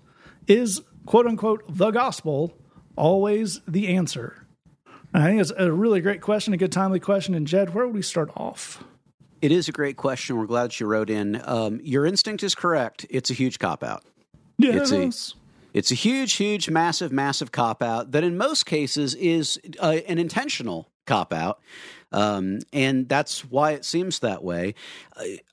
Is quote unquote the gospel always the answer? I think it's a really great question, a good timely question. And Jed, where would we start off? It is a great question. We're glad you wrote in. Um, your instinct is correct. It's a huge cop out. It's a- Yes. It's a huge, huge, massive, massive cop out that in most cases is uh, an intentional cop out. Um, and that's why it seems that way.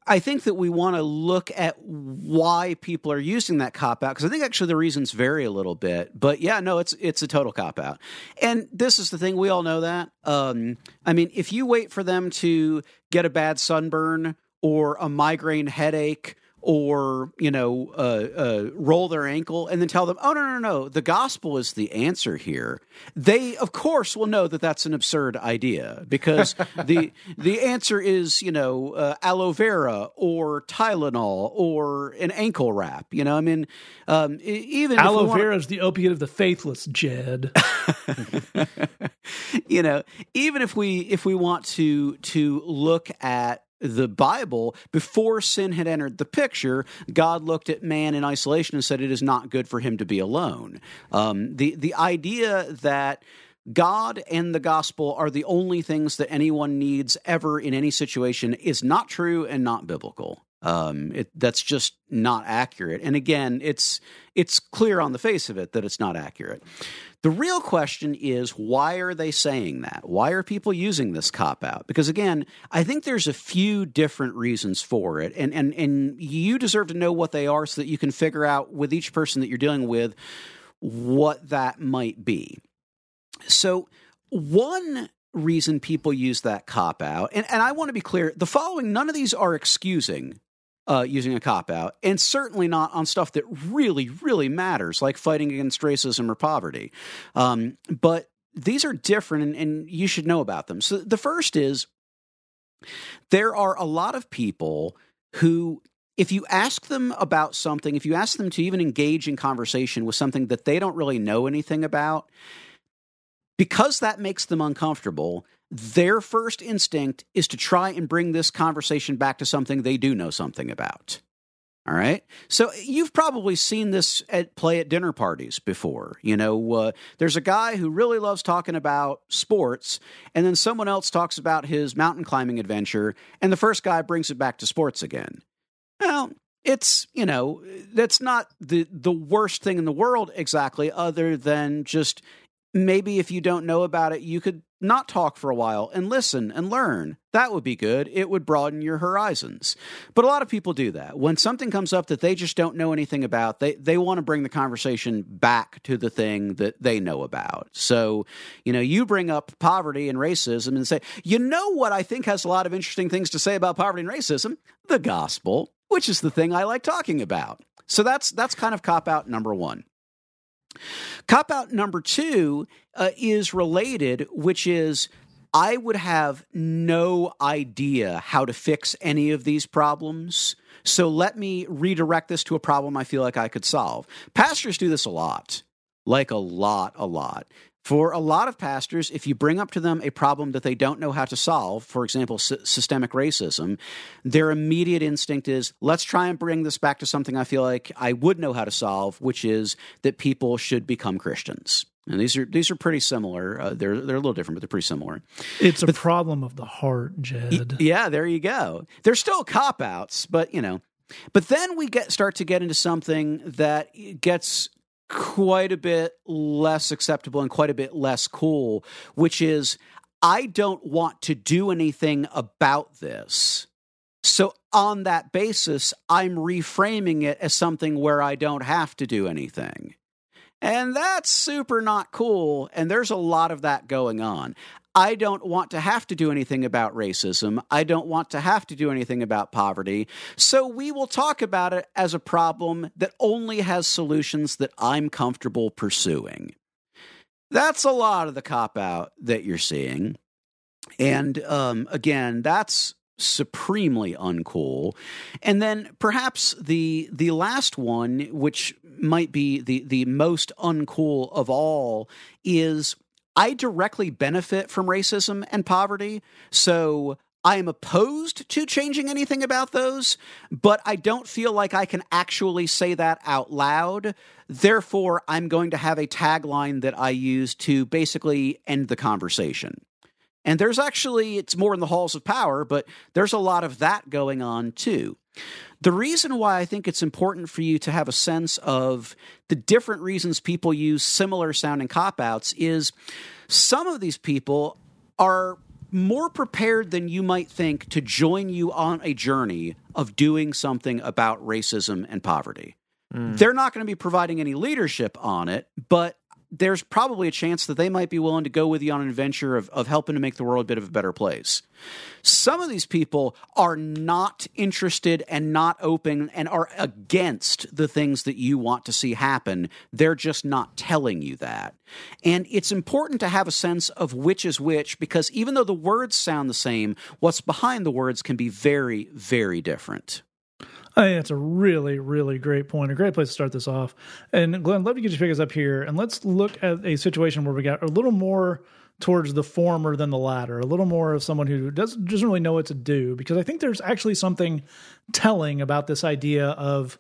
I- think that we want to look at why people are using that cop out because I think actually the reasons vary a little bit. But yeah, no, it's it's a total cop out. And this is the thing we all know that. Um, I mean, if you wait for them to get a bad sunburn or a migraine headache or you know uh, uh, roll their ankle and then tell them oh no no no the gospel is the answer here they of course will know that that's an absurd idea because the the answer is you know uh, aloe vera or tylenol or an ankle wrap you know i mean um, even Aloe wanna- vera is the opiate of the faithless, Jed. you know even if we if we want to to look at the bible before sin had entered the picture god looked at man in isolation and said it is not good for him to be alone um, the the idea that God and the gospel are the only things that anyone needs ever in any situation is not true and not biblical. Um, it, that's just not accurate. And again, it's it's clear on the face of it that it's not accurate. The real question is why are they saying that? Why are people using this cop out? Because again, I think there's a few different reasons for it, and and and you deserve to know what they are so that you can figure out with each person that you're dealing with what that might be. So, one reason people use that cop out, and, and I want to be clear the following none of these are excusing uh, using a cop out, and certainly not on stuff that really, really matters, like fighting against racism or poverty. Um, but these are different, and, and you should know about them. So, the first is there are a lot of people who if you ask them about something, if you ask them to even engage in conversation with something that they don't really know anything about, because that makes them uncomfortable, their first instinct is to try and bring this conversation back to something they do know something about. All right. So you've probably seen this at play at dinner parties before. You know, uh, there's a guy who really loves talking about sports, and then someone else talks about his mountain climbing adventure, and the first guy brings it back to sports again. Well, it's you know that's not the the worst thing in the world exactly, other than just maybe if you don't know about it, you could not talk for a while and listen and learn. That would be good. It would broaden your horizons. But a lot of people do that. When something comes up that they just don't know anything about, they, they want to bring the conversation back to the thing that they know about. So, you know, you bring up poverty and racism and say, you know what I think has a lot of interesting things to say about poverty and racism? The gospel, which is the thing I like talking about. So that's that's kind of cop out number one. Cop out number two uh, is related, which is I would have no idea how to fix any of these problems. So let me redirect this to a problem I feel like I could solve. Pastors do this a lot, like a lot, a lot. For a lot of pastors, if you bring up to them a problem that they don't know how to solve, for example, sy- systemic racism, their immediate instinct is, let's try and bring this back to something I feel like I would know how to solve, which is that people should become Christians. And these are these are pretty similar. Uh, they're they're a little different, but they're pretty similar. It's a problem of the heart, Jed. Yeah, there you go. There's still cop outs, but you know. But then we get start to get into something that gets quite a bit less acceptable and quite a bit less cool, which is I don't want to do anything about this. So on that basis, I'm reframing it as something where I don't have to do anything. And that's super not cool. And there's a lot of that going on. I don't want to have to do anything about racism. I don't want to have to do anything about poverty. So we will talk about it as a problem that only has solutions that I'm comfortable pursuing. That's a lot of the cop out that you're seeing. And um, again, that's supremely uncool. And then perhaps the the last one, which might be the the most uncool of all, is I directly benefit from racism and poverty. So I am opposed to changing anything about those, but I don't feel like I can actually say that out loud. Therefore, I'm going to have a tagline that I use to basically end the conversation. And there's actually, it's more in the halls of power, but there's a lot of that going on too. The reason why I think it's important for you to have a sense of the different reasons people use similar sounding cop outs is some of these people are more prepared than you might think to join you on a journey of doing something about racism and poverty. Hmm. They're not going to be providing any leadership on it, but there's probably a chance that they might be willing to go with you on an adventure of, of helping to make the world a bit of a better place. Some of these people are not interested and not open and are against the things that you want to see happen. They're just not telling you that. And it's important to have a sense of which is which because even though the words sound the same, what's behind the words can be very, very different. I that's a really, really great point. A great place to start this off. And Glenn, let me get you us up here and let's look at a situation where we got a little more towards the former than the latter, a little more of someone who doesn't doesn't really know what to do. Because I think there's actually something telling about this idea of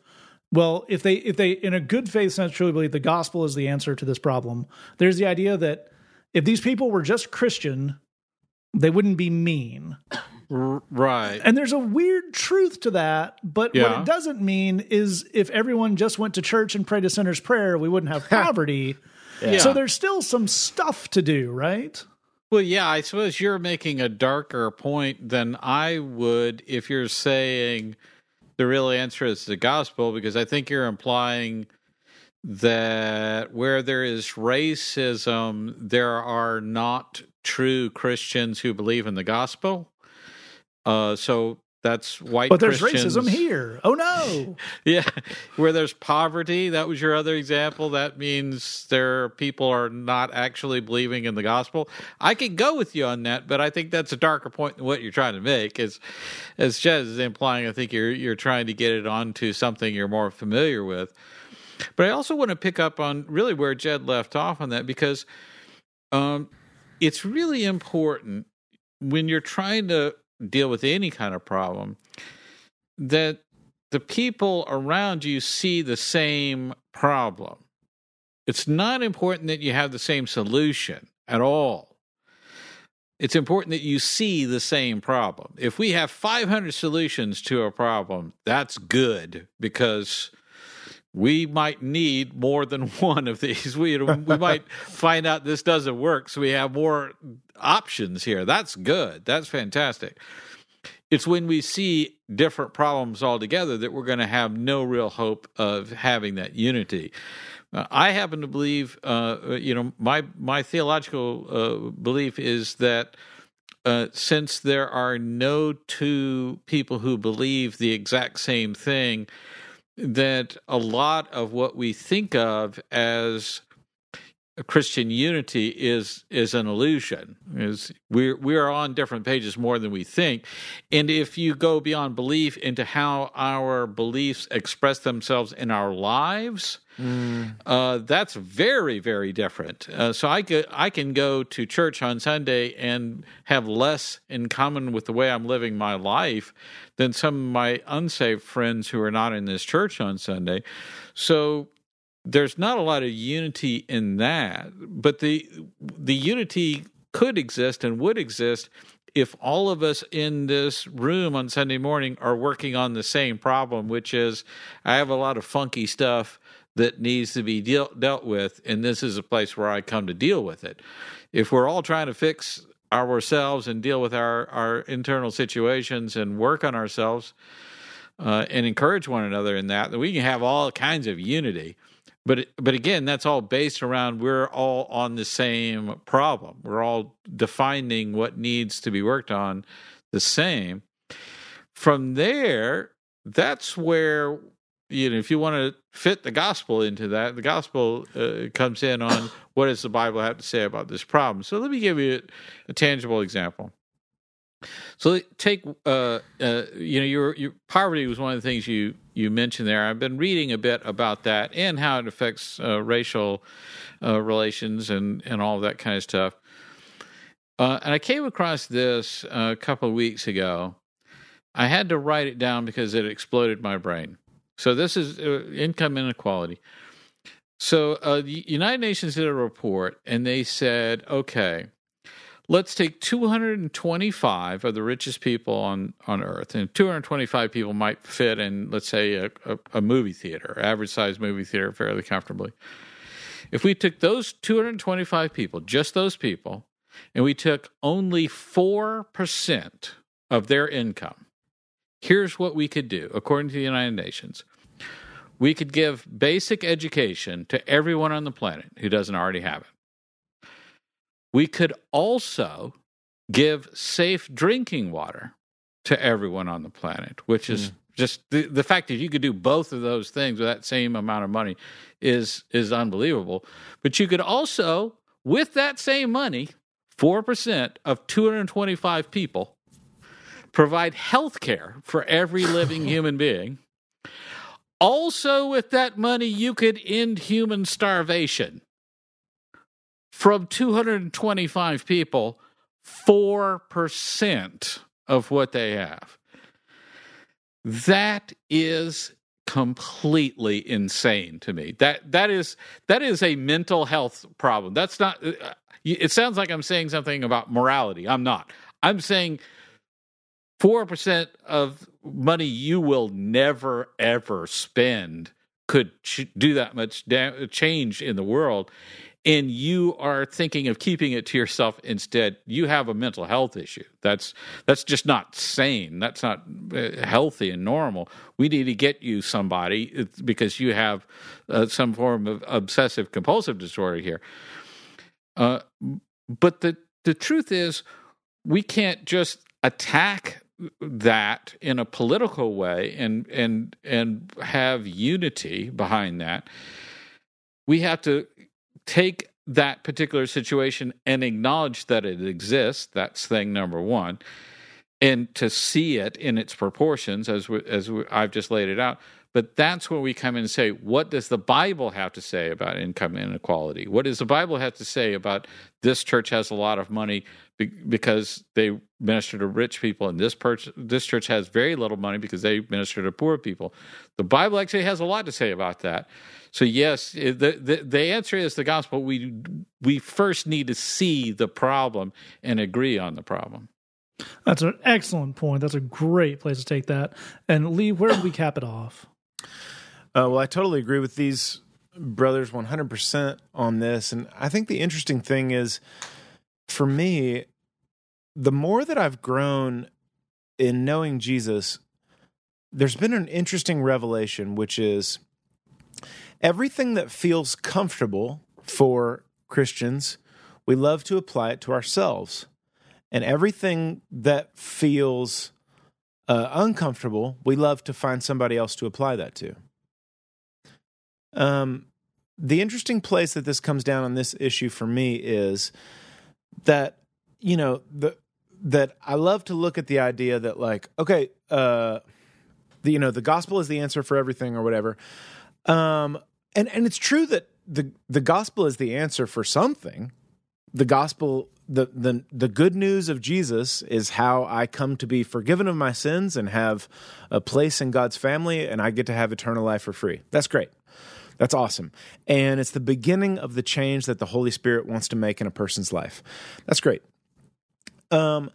well, if they if they in a good faith sense truly believe the gospel is the answer to this problem, there's the idea that if these people were just Christian, they wouldn't be mean. Right. And there's a weird truth to that, but Yeah. what it doesn't mean is if everyone just went to church and prayed a sinner's prayer, we wouldn't have poverty. Yeah. So there's still some stuff to do, right? Well, yeah, I suppose you're making a darker point than I would if you're saying the real answer is the gospel, because I think you're implying that where there is racism, there are not true Christians who believe in the gospel. Uh, so that's white. But there's Christians. racism here. Oh no. Yeah, where there's poverty, that was your other example. That means there are people are not actually believing in the gospel. I can go with you on that, but I think that's a darker point than what you're trying to make. As as Jez is implying, I think you're you're trying to get it onto something you're more familiar with. But I also want to pick up on really where Jed left off on that because um, it's really important when you're trying to deal with any kind of problem that the people around you see the same problem. It's not important that you have the same solution at all. It's important that you see the same problem. If we have 500 solutions to a problem, that's good because we might need more than one of these. We, we might find out this doesn't work, so we have more options here. That's good. That's fantastic. It's when we see different problems altogether that we're going to have no real hope of having that unity. Uh, I happen to believe, uh, you know, my my theological uh, belief is that uh, since there are no two people who believe the exact same thing, that a lot of what we think of as Christian unity is is an illusion. Is we're we are on different pages more than we think, and if you go beyond belief into how our beliefs express themselves in our lives, uh, that's very very different. Uh, so I could, I can go to church on Sunday and have less in common with the way I'm living my life than some of my unsaved friends who are not in this church on Sunday. So there's not a lot of unity in that, but the the unity could exist and would exist if all of us in this room on Sunday morning are working on the same problem, which is I have a lot of funky stuff that needs to be deal, dealt with, and this is a place where I come to deal with it. If we're all trying to fix ourselves and deal with our, our internal situations and work on ourselves uh, and encourage one another in that, then we can have all kinds of unity. But but again, that's all based around we're all on the same problem. We're all defining what needs to be worked on the same. From there, that's where you know if you want to fit the gospel into that, the gospel uh, comes in on what does the Bible have to say about this problem. So let me give you a, tangible example. So take uh, uh, you know your your poverty was one of the things you you mentioned there. I've been reading a bit about that and how it affects uh, racial uh, relations and and all that kind of stuff. Uh, and I came across this a couple of weeks ago. I had to write it down because it exploded my brain. So this is uh, income inequality. So uh, the United Nations did a report, and they said, okay let's take 225 of the richest people on, on earth and 225 people might fit in let's say a, a, a movie theater average size movie theater fairly comfortably if we took those 225 people just those people and we took only 4% of their income here's what we could do according to the united nations we could give basic education to everyone on the planet who doesn't already have it. We could also give safe drinking water to everyone on the planet, which is mm. just the, the fact that you could do both of those things with that same amount of money is is unbelievable. But you could also, with that same money, four percent of 225 people provide health care for every living human being. Also, with that money, you could end human starvation from 225 people, 4% of what they have. That is completely insane to me. That that is that is a mental health problem. That's not uh, it sounds like I'm saying something about morality. I'm not. I'm saying 4% of money you will never ever spend could ch- do that much da- change in the world and you are thinking of keeping it to yourself instead you have a mental health issue. That's that's just not sane. That's not uh, healthy and normal. We need to get you somebody because you have uh, some form of obsessive compulsive disorder here. Uh, but the the truth is we can't just attack that in a political way and and and have unity behind that we have to take that particular situation and acknowledge that it exists. That's thing number 1 and to see it in its proportions as we, as we, I've just laid it out. But that's where we come in and say, what does the Bible have to say about income inequality? What does the Bible have to say about this church has a lot of money because they minister to rich people, and this per- this church has very little money because they minister to poor people? The Bible actually has a lot to say about that. So yes, the the, the answer is the gospel. We we first need to see the problem and agree on the problem. That's an excellent point. That's a great place to take that. And Lee, where do we cap it off? Uh, well, I totally agree with these brothers 100% on this. And I think the interesting thing is for me, the more that I've grown in knowing Jesus, there's been an interesting revelation, which is everything that feels comfortable for Christians, we love to apply it to ourselves. And everything that feels uh, uncomfortable, we love to find somebody else to apply that to. Um, the interesting place that this comes down on this issue for me is that you know the that I love to look at the idea that like okay, uh, the you know the gospel is the answer for everything or whatever, um, and and it's true that the the gospel is the answer for something. The gospel the the the good news of Jesus is how I come to be forgiven of my sins and have a place in God's family and I get to have eternal life for free. That's great. That's awesome. And it's the beginning of the change that the Holy Spirit wants to make in a person's life. That's great. Um,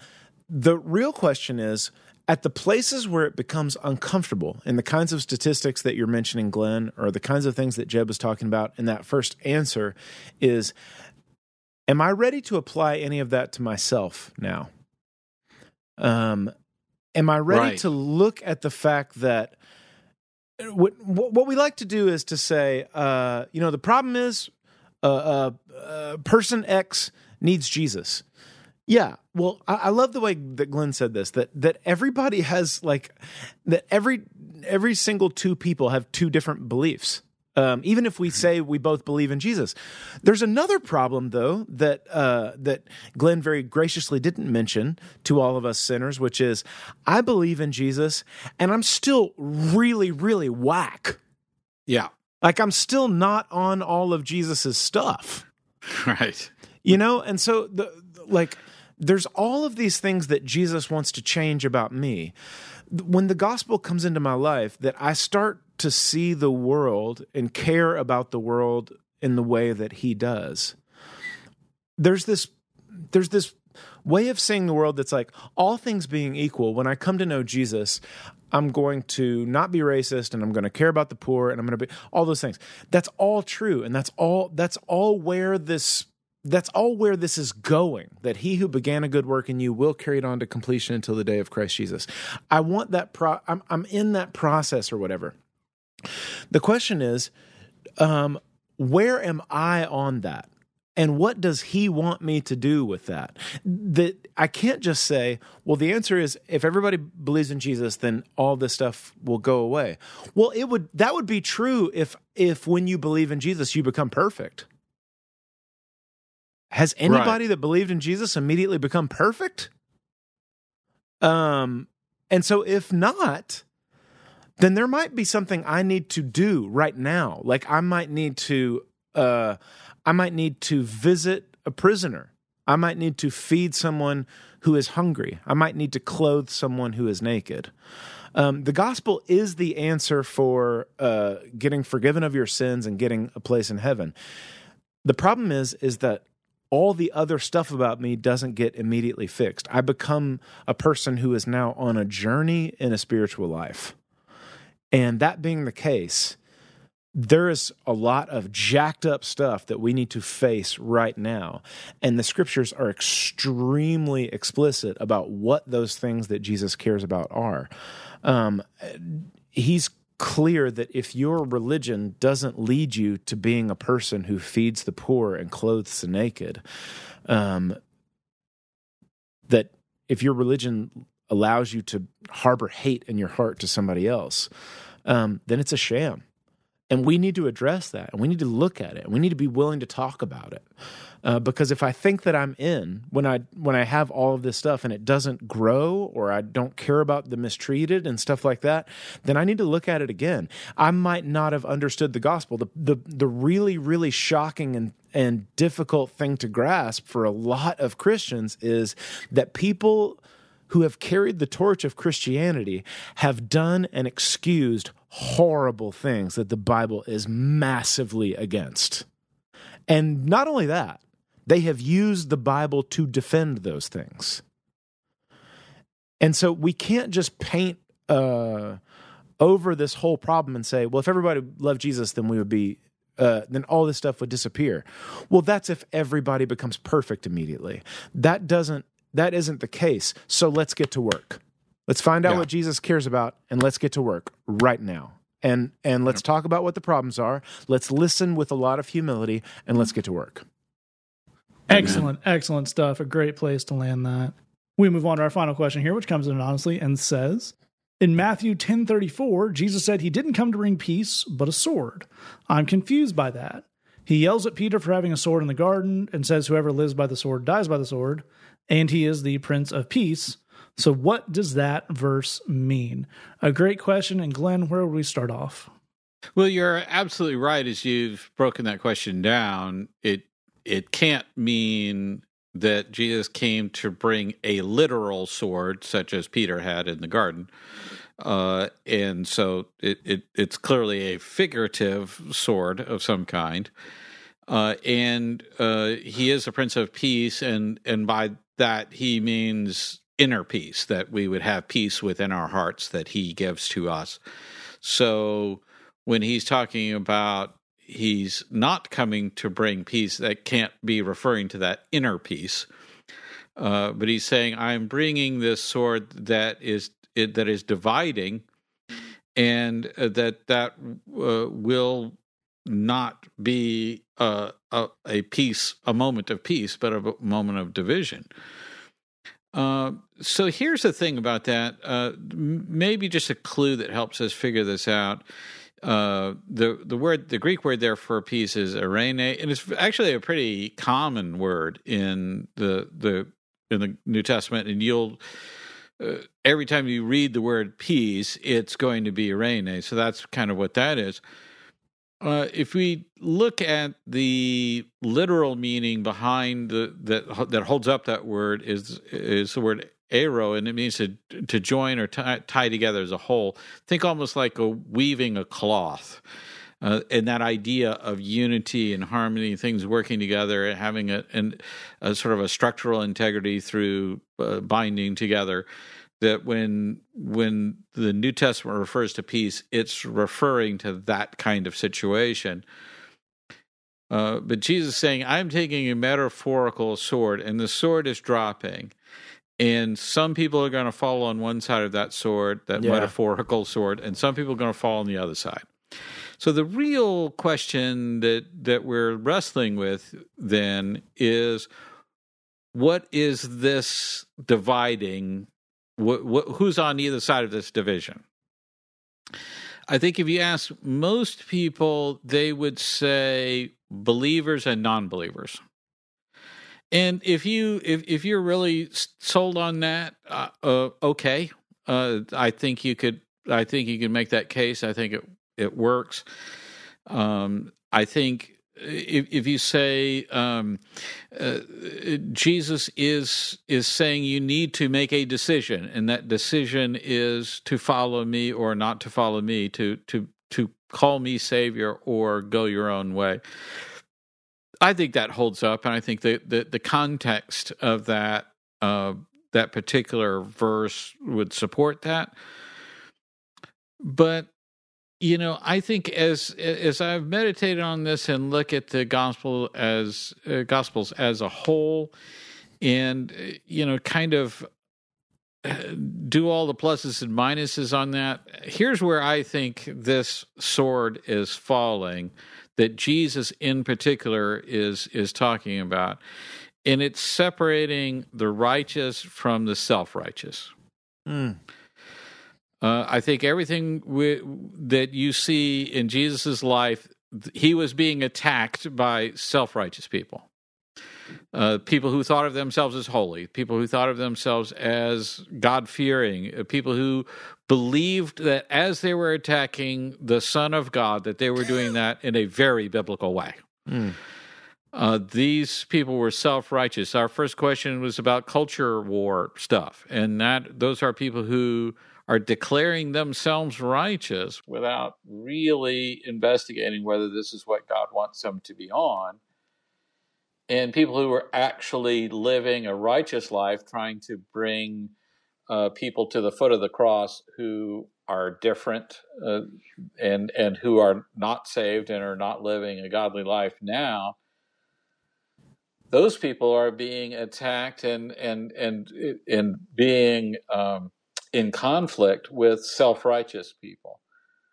the real question is at the places where it becomes uncomfortable, and the kinds of statistics that you're mentioning, Glenn, or the kinds of things that Jed was talking about in that first answer, is Am I ready to apply any of that to myself now? Um, am I ready right. to look at the fact that what, what we like to do is to say, uh, you know, the problem is uh, uh, uh, person X needs Jesus. Yeah, well, I, I, love the way that Glenn said this. That that everybody has like that every every single two people have two different beliefs um, even if we say we both believe in Jesus. There's another problem, though, that uh, that Glenn very graciously didn't mention to all of us sinners, which is I believe in Jesus, and I'm still really, really whack. Yeah, like I'm still not on all of Jesus's stuff. Right. You know, and so the like there's all of these things that Jesus wants to change about me. When the gospel comes into my life, that I start to see the world and care about the world in the way that he does. There's this there's this way of seeing the world that's like all things being equal when I come to know Jesus, I'm going to not be racist and I'm going to care about the poor and I'm going to be all those things. That's all true and that's all that's all where this that's all where this is going that he who began a good work in you will carry it on to completion until the day of Christ Jesus. I want that pro I'm I'm in that process or whatever. The question is, um, where am I on that? And what does he want me to do with that? That I can't just say, well, the answer is if everybody believes in Jesus, then all this stuff will go away. Well, it would that would be true if if when you believe in Jesus you become perfect. Has anybody that believed in Jesus immediately become perfect? Um, and so if not, then there might be something I need to do right now. Like I might need to uh I might need to visit a prisoner. I might need to feed someone who is hungry. I might need to clothe someone who is naked. Um, the gospel is the answer for uh, getting forgiven of your sins and getting a place in heaven. The problem is, is that all the other stuff about me doesn't get immediately fixed. I become a person who is now on a journey in a spiritual life. And that being the case, there is a lot of jacked up stuff that we need to face right now. And the scriptures are extremely explicit about what those things that Jesus cares about are. Um, he's clear that if your religion doesn't lead you to being a person who feeds the poor and clothes the naked, um, that if your religion allows you to harbor hate in your heart to somebody else, um, then it's a sham. And we need to address that and we need to look at it and we need to be willing to talk about it. Uh, because if I think that I'm in when I when I have all of this stuff and it doesn't grow or I don't care about the mistreated and stuff like that, then I need to look at it again. I might not have understood the gospel. The the the really really shocking and and difficult thing to grasp for a lot of Christians is that people who have carried the torch of Christianity have done and excused horrible things that the Bible is massively against. And not only that, they have used the Bible to defend those things. And so we can't just paint uh, over this whole problem and say, well, if everybody loved Jesus, then we would be, uh, then all this stuff would disappear. Well, that's if everybody becomes perfect immediately. That doesn't, that isn't the case. So let's get to work. Let's find out Yeah. what Jesus cares about and let's get to work right now. And and let's talk about what the problems are. Let's listen with a lot of humility and let's get to work. Excellent, excellent stuff. A great place to land that. We move on to our final question here, which comes in honestly and says In Matthew ten thirty four, Jesus said he didn't come to bring peace, but a sword. I'm confused by that. He yells at Peter for having a sword in the garden and says whoever lives by the sword dies by the sword, and he is the Prince of Peace. So, what does that verse mean? A great question. And Glenn, where would we start off? Well, you're absolutely right. As you've broken that question down, it it can't mean that Jesus came to bring a literal sword, such as Peter had in the garden, uh, and so it, it it's clearly a figurative sword of some kind. Uh, and uh, he is a Prince of Peace, and and by that he means inner peace that we would have peace within our hearts that he gives to us. So when he's talking about he's not coming to bring peace, that can't be referring to that inner peace. Uh, but he's saying, "I'm bringing this sword that is it, that is dividing, and uh, that that uh, will not be uh, a, a peace, a moment of peace, but a moment of division." Uh, so here's the thing about that. Uh, maybe just a clue that helps us figure this out. Uh, the the word the Greek word there for peace is eirene, and it's actually a pretty common word in the the in the New Testament. And you'll uh, every time you read the word peace, it's going to be eirene. So that's kind of what that is. Uh, if we look at the literal meaning behind the that that holds up that word is is the word arrow, and it means to to join or tie, tie together as a whole. Think almost like a weaving a cloth, uh, and that idea of unity and harmony, things working together, and having a, and a sort of a structural integrity through uh, binding together that when when the New Testament refers to peace, it's referring to that kind of situation. Uh, but Jesus is saying, I'm taking a metaphorical sword, and the sword is dropping. And some people are going to fall on one side of that sword, that Yeah. metaphorical sword, and some people are going to fall on the other side. So the real question that that we're wrestling with then is what is this dividing what, what who's on either side of this division? I think if you ask most people, they would say believers and non-believers. And if you if if you're really sold on that, uh, uh, okay, uh, I think you could I think you can make that case. I think it it works. Um, I think if, if you say um, uh, Jesus is is saying you need to make a decision, and that decision is to follow me or not to follow me, to to to call me Savior or go your own way. I think that holds up, and I think the the, the context of that uh, that particular verse would support that. But you know, I think as as I've meditated on this and look at the gospel as uh, gospels as a whole, and you know, kind of uh, do all the pluses and minuses on that. Here's where I think this sword is falling, that Jesus in particular is is talking about, and it's separating the righteous from the self righteous. Mm. Uh, I think everything we, that you see in Jesus' life, he was being attacked by self righteous people. Uh, people who thought of themselves as holy, people who thought of themselves as God fearing, uh, people who believed that as they were attacking the Son of God, that they were doing that in a very biblical way. Mm. Uh, these people were self-righteous. Our first question was about culture war stuff, and that those are people who are declaring themselves righteous without really investigating whether this is what God wants them to be on. And people who are actually living a righteous life, trying to bring uh, people to the foot of the cross who are different uh, and and who are not saved and are not living a godly life now those people are being attacked and and and and being um, in conflict with self-righteous people.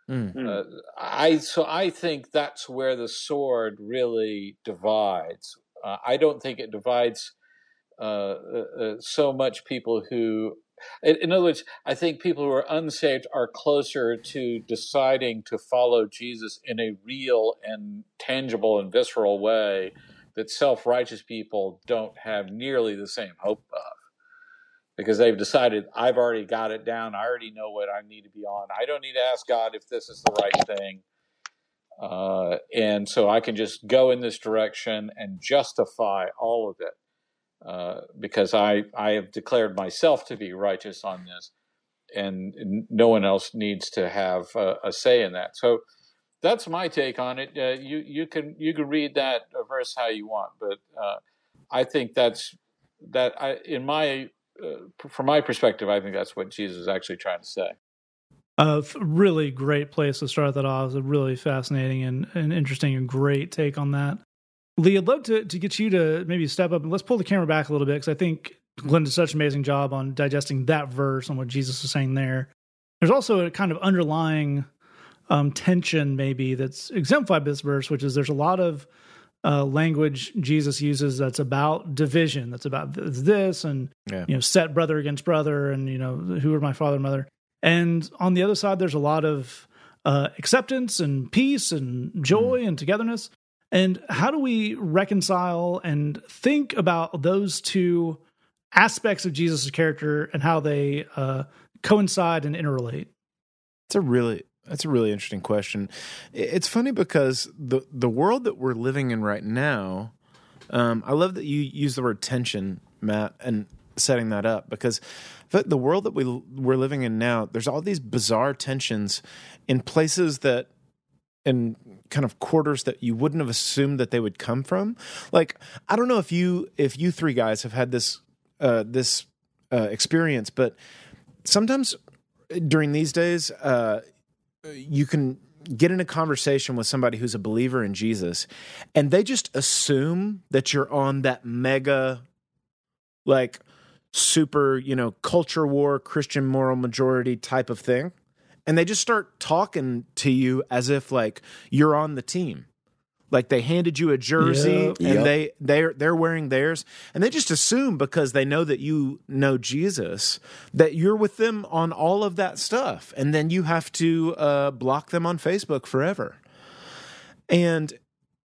Mm. Uh, I so I think that's where the sword really divides. Uh, I don't think it divides uh, uh, uh so much people who, in, other words, I think people who are unsaved are closer to deciding to follow Jesus in a real and tangible and visceral way that self-righteous people don't have nearly the same hope of because they've decided I've already got it down. I already know what I need to be on. I don't need to ask God if this is the right thing. Uh, and so I can just go in this direction and justify all of it uh, because I, I have declared myself to be righteous on this, and no one else needs to have a, a say in that. So that's my take on it. Uh, you you can you can read that verse how you want, but uh, I think that's that I in my uh, from my perspective, I think that's what Jesus is actually trying to say. A really great place to start that off. It's a really fascinating and, and interesting and great take on that. Lee, I'd love to, to get you to maybe step up and let's pull the camera back a little bit because I think Glenn did such an amazing job on digesting that verse and what Jesus was saying there. There's also a kind of underlying um, tension, maybe, that's exemplified by this verse, which is there's a lot of uh, language Jesus uses that's about division, that's about this and yeah. you know set brother against brother, and you know who are my father and mother. And on the other side, there's a lot of uh, acceptance and peace and joy mm. and togetherness. And how do we reconcile and think about those two aspects of Jesus' character and how they uh, coincide and interrelate? It's a really that's a really interesting question. It's funny because the the world that we're living in right now, um, I love that you use the word tension, Matt, and setting that up because the world that we we're living in now, there's all these bizarre tensions in places that in kind of quarters that you wouldn't have assumed that they would come from. Like I don't know if you if you three guys have had this uh, this uh, experience, but sometimes during these days, uh, you can get in a conversation with somebody who's a believer in Jesus and they just assume that you're on that mega like super, you know, culture war, Christian moral majority type of thing. and they just start talking to you as if like you're on the team. Like they handed you a jersey Yep. and Yep. they they're they're wearing theirs and they just assume because they know that you know Jesus that you're with them on all of that stuff and then you have to uh, block them on Facebook forever. And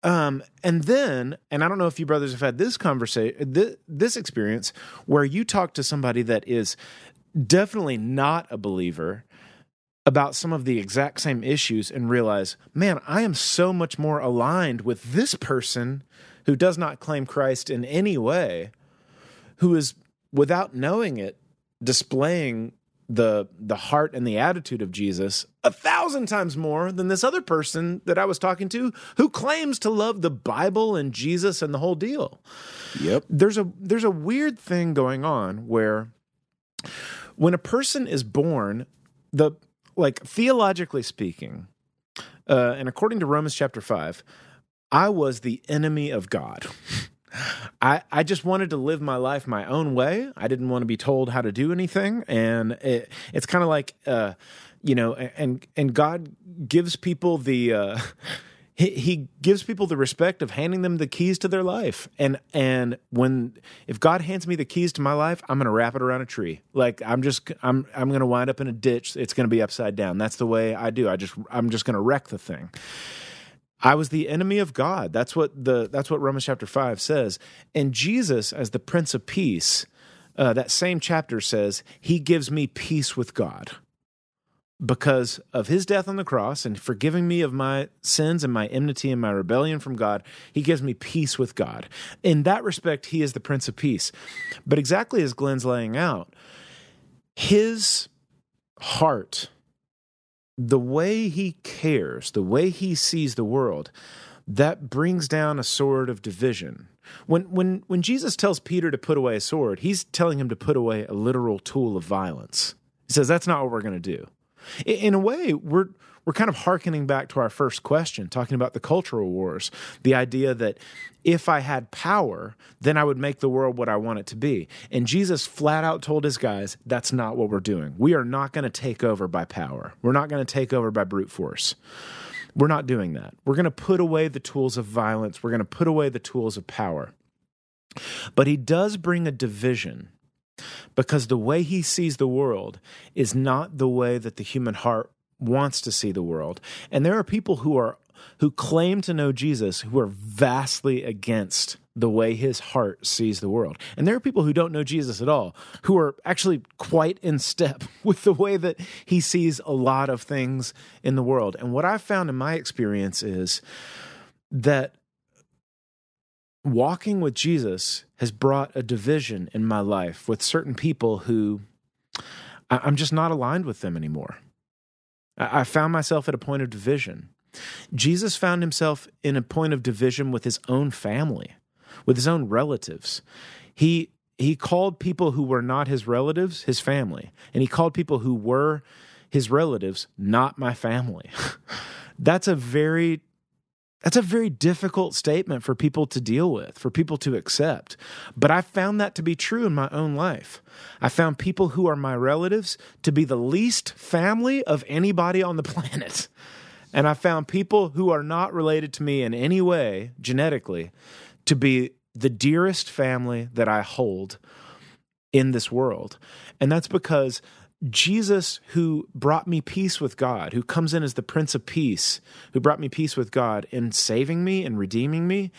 um and then and I don't know if you brothers have had this conversation this, this experience where you talk to somebody that is definitely not a believer about some of the exact same issues and realize, man, I am so much more aligned with this person who does not claim Christ in any way, who is without knowing it displaying the the heart and the attitude of Jesus a thousand times more than this other person that I was talking to who claims to love the Bible and Jesus and the whole deal Yep. there's a there's a weird thing going on where when a person is born the like theologically speaking uh, and according to romans chapter 5 i was the enemy of god I, I just wanted to live my life my own way. I didn't want to be told how to do anything, and it, it's kind of like, uh, you know, and and God gives people the uh, he, he gives people the respect of handing them the keys to their life, and and when if God hands me the keys to my life, I'm gonna wrap it around a tree. Like I'm just I'm I'm gonna wind up in a ditch. It's gonna be upside down. That's the way I do. I just I'm just gonna wreck the thing. I was the enemy of God. That's what the that's what Romans chapter five says. And Jesus, as the Prince of Peace, uh, that same chapter says he gives me peace with God because of his death on the cross and forgiving me of my sins and my enmity and my rebellion from God. He gives me peace with God. In that respect, he is the Prince of Peace. But exactly as Glenn's laying out, his heart the way he cares, the way he sees the world, that brings down a sword of division. When when when Jesus tells Peter to put away a sword, he's telling him to put away a literal tool of violence. He says that's not what we're going to do. In, in a way, we're we're kind of hearkening back to our first question, talking about the cultural wars, the idea that if I had power, then I would make the world what I want it to be. And Jesus flat out told his guys, that's not what we're doing. We are not going to take over by power. We're not going to take over by brute force. We're not doing that. We're going to put away the tools of violence. We're going to put away the tools of power. But he does bring a division because the way he sees the world is not the way that the human heart wants to see the world. And there are people who are who claim to know Jesus who are vastly against the way his heart sees the world. And there are people who don't know Jesus at all who are actually quite in step with the way that he sees a lot of things in the world. And what I've found in my experience is that walking with Jesus has brought a division in my life with certain people who I'm just not aligned with them anymore. I found myself at a point of division. Jesus found himself in a point of division with his own family, with his own relatives. He he called people who were not his relatives his family, and he called people who were his relatives not my family. That's a very that's a very difficult statement for people to deal with, for people to accept. But I found that to be true in my own life. I found people who are my relatives to be the least family of anybody on the planet. And I found people who are not related to me in any way genetically to be the dearest family that I hold in this world. And that's because Jesus, who brought me peace with God, who comes in as the Prince of Peace, who brought me peace with God in saving me and redeeming me,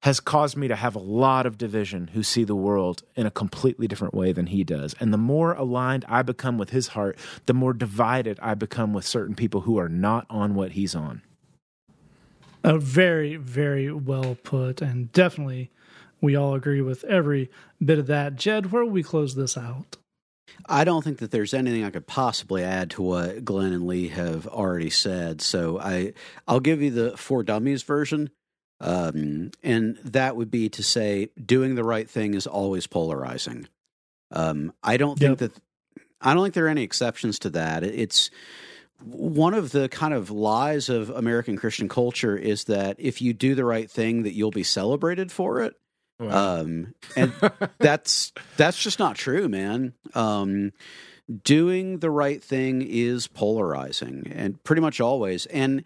has caused me to have a lot of division who see the world in a completely different way than he does. And the more aligned I become with his heart, the more divided I become with certain people who are not on what he's on. A very, very well put, and definitely we all agree with every bit of that. Jed, where will we close this out? I don't think that there's anything I could possibly add to what Glenn and Lee have already said. So I I'll give you the four dummies version. Um, and that would be to say doing the right thing is always polarizing. Um, I don't think Yep. that I don't think there are any exceptions to that. It's one of the kind of lies of American Christian culture is that if you do the right thing, that you'll be celebrated for it. Um, and that's that's just not true, man. Um, doing the right thing is polarizing, and pretty much always. And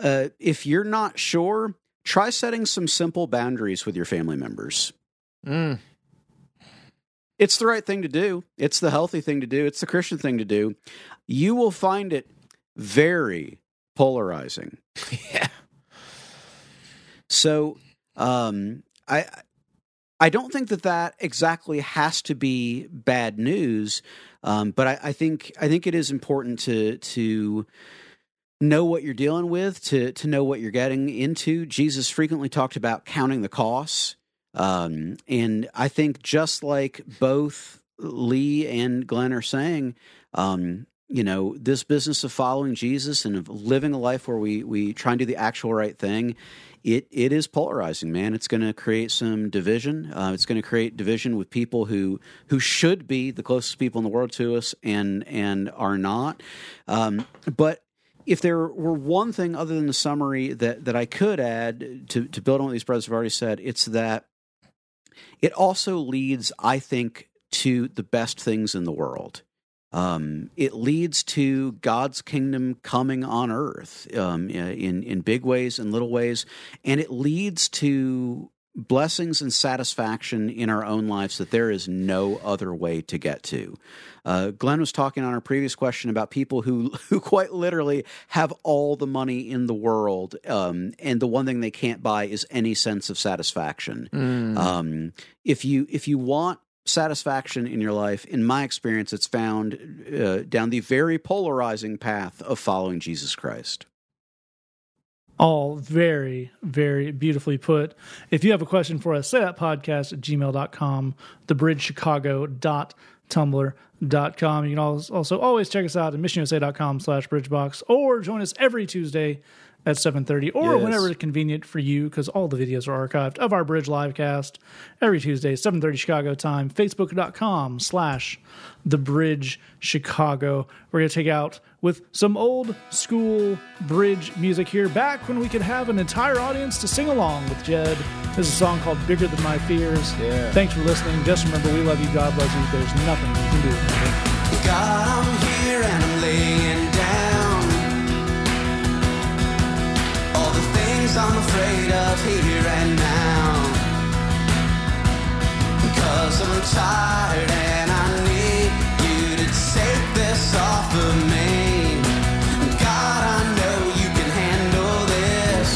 uh, if you're not sure, try setting some simple boundaries with your family members. Mm. It's the right thing to do. It's the healthy thing to do. It's the Christian thing to do. You will find it very polarizing. Yeah. So, um, I I don't think that that exactly has to be bad news, um, but I, I think I think it is important to to know what you're dealing with, to to know what you're getting into. Jesus frequently talked about counting the costs, um, and I think just like both Lee and Glenn are saying, um, you know, this business of following Jesus and of living a life where we we try and do the actual right thing it it is polarizing, man. It's going to create some division. Uh, it's going to create division with people who who should be the closest people in the world to us and and are not. Um, but if there were one thing other than the summary that that I could add to to build on what these brothers have already said, it's that it also leads, I think, to the best things in the world. Um, it leads to God's kingdom coming on earth um, in in big ways and little ways, and it leads to blessings and satisfaction in our own lives that there is no other way to get to. Uh, Glenn was talking on our previous question about people who who quite literally have all the money in the world, um, and the one thing they can't buy is any sense of satisfaction. Mm. Um, if you if you want satisfaction in your life, in my experience, it's found uh, down the very polarizing path of following Jesus Christ. All very, very beautifully put. If you have a question for us, say that podcast at gmail.com, thebridgechicago.tumblr.com. You can also always check us out at missionusa.com slash bridgebox or join us every Tuesday at 7.30 or Yes. whenever it's convenient for you because all the videos are archived of our bridge livecast every tuesday 7.30 chicago time facebook.com slash the bridge chicago. We're going to take out with some old school bridge music here back when we could have an entire audience to sing along with jed. There's a song called bigger than my fears. Yeah. thanks for listening. Just remember we love you. God loves you. There's nothing you can do God, I'm here and things I'm afraid of here and now. Because I'm tired and I need you to take this off of me. God, I know you can handle this.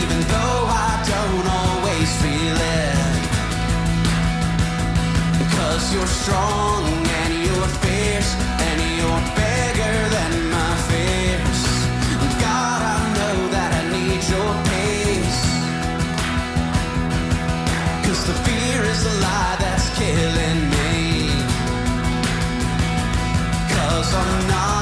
Even though I don't always feel it. Cause you're strong and you're fierce and you're bigger a lie that's killing me. Cause I'm not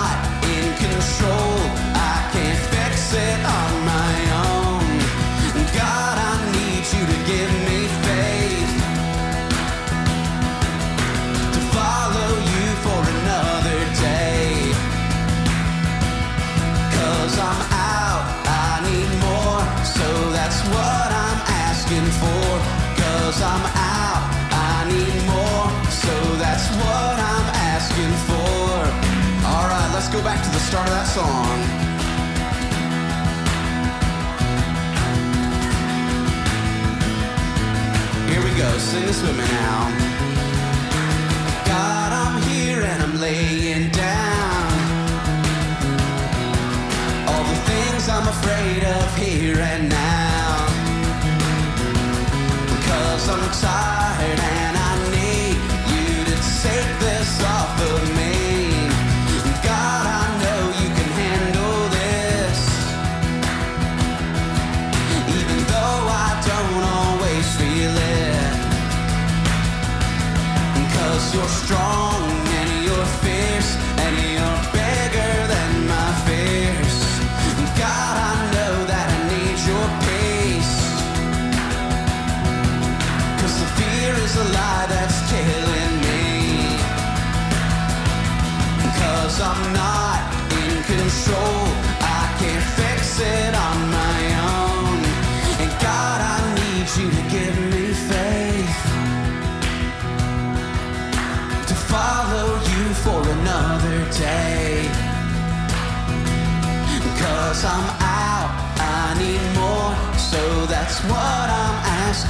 song. Here we go, sing this with me now.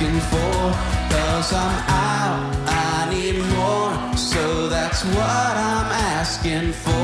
Asking for. Cause I'm out, I need more. So that's what I'm asking for.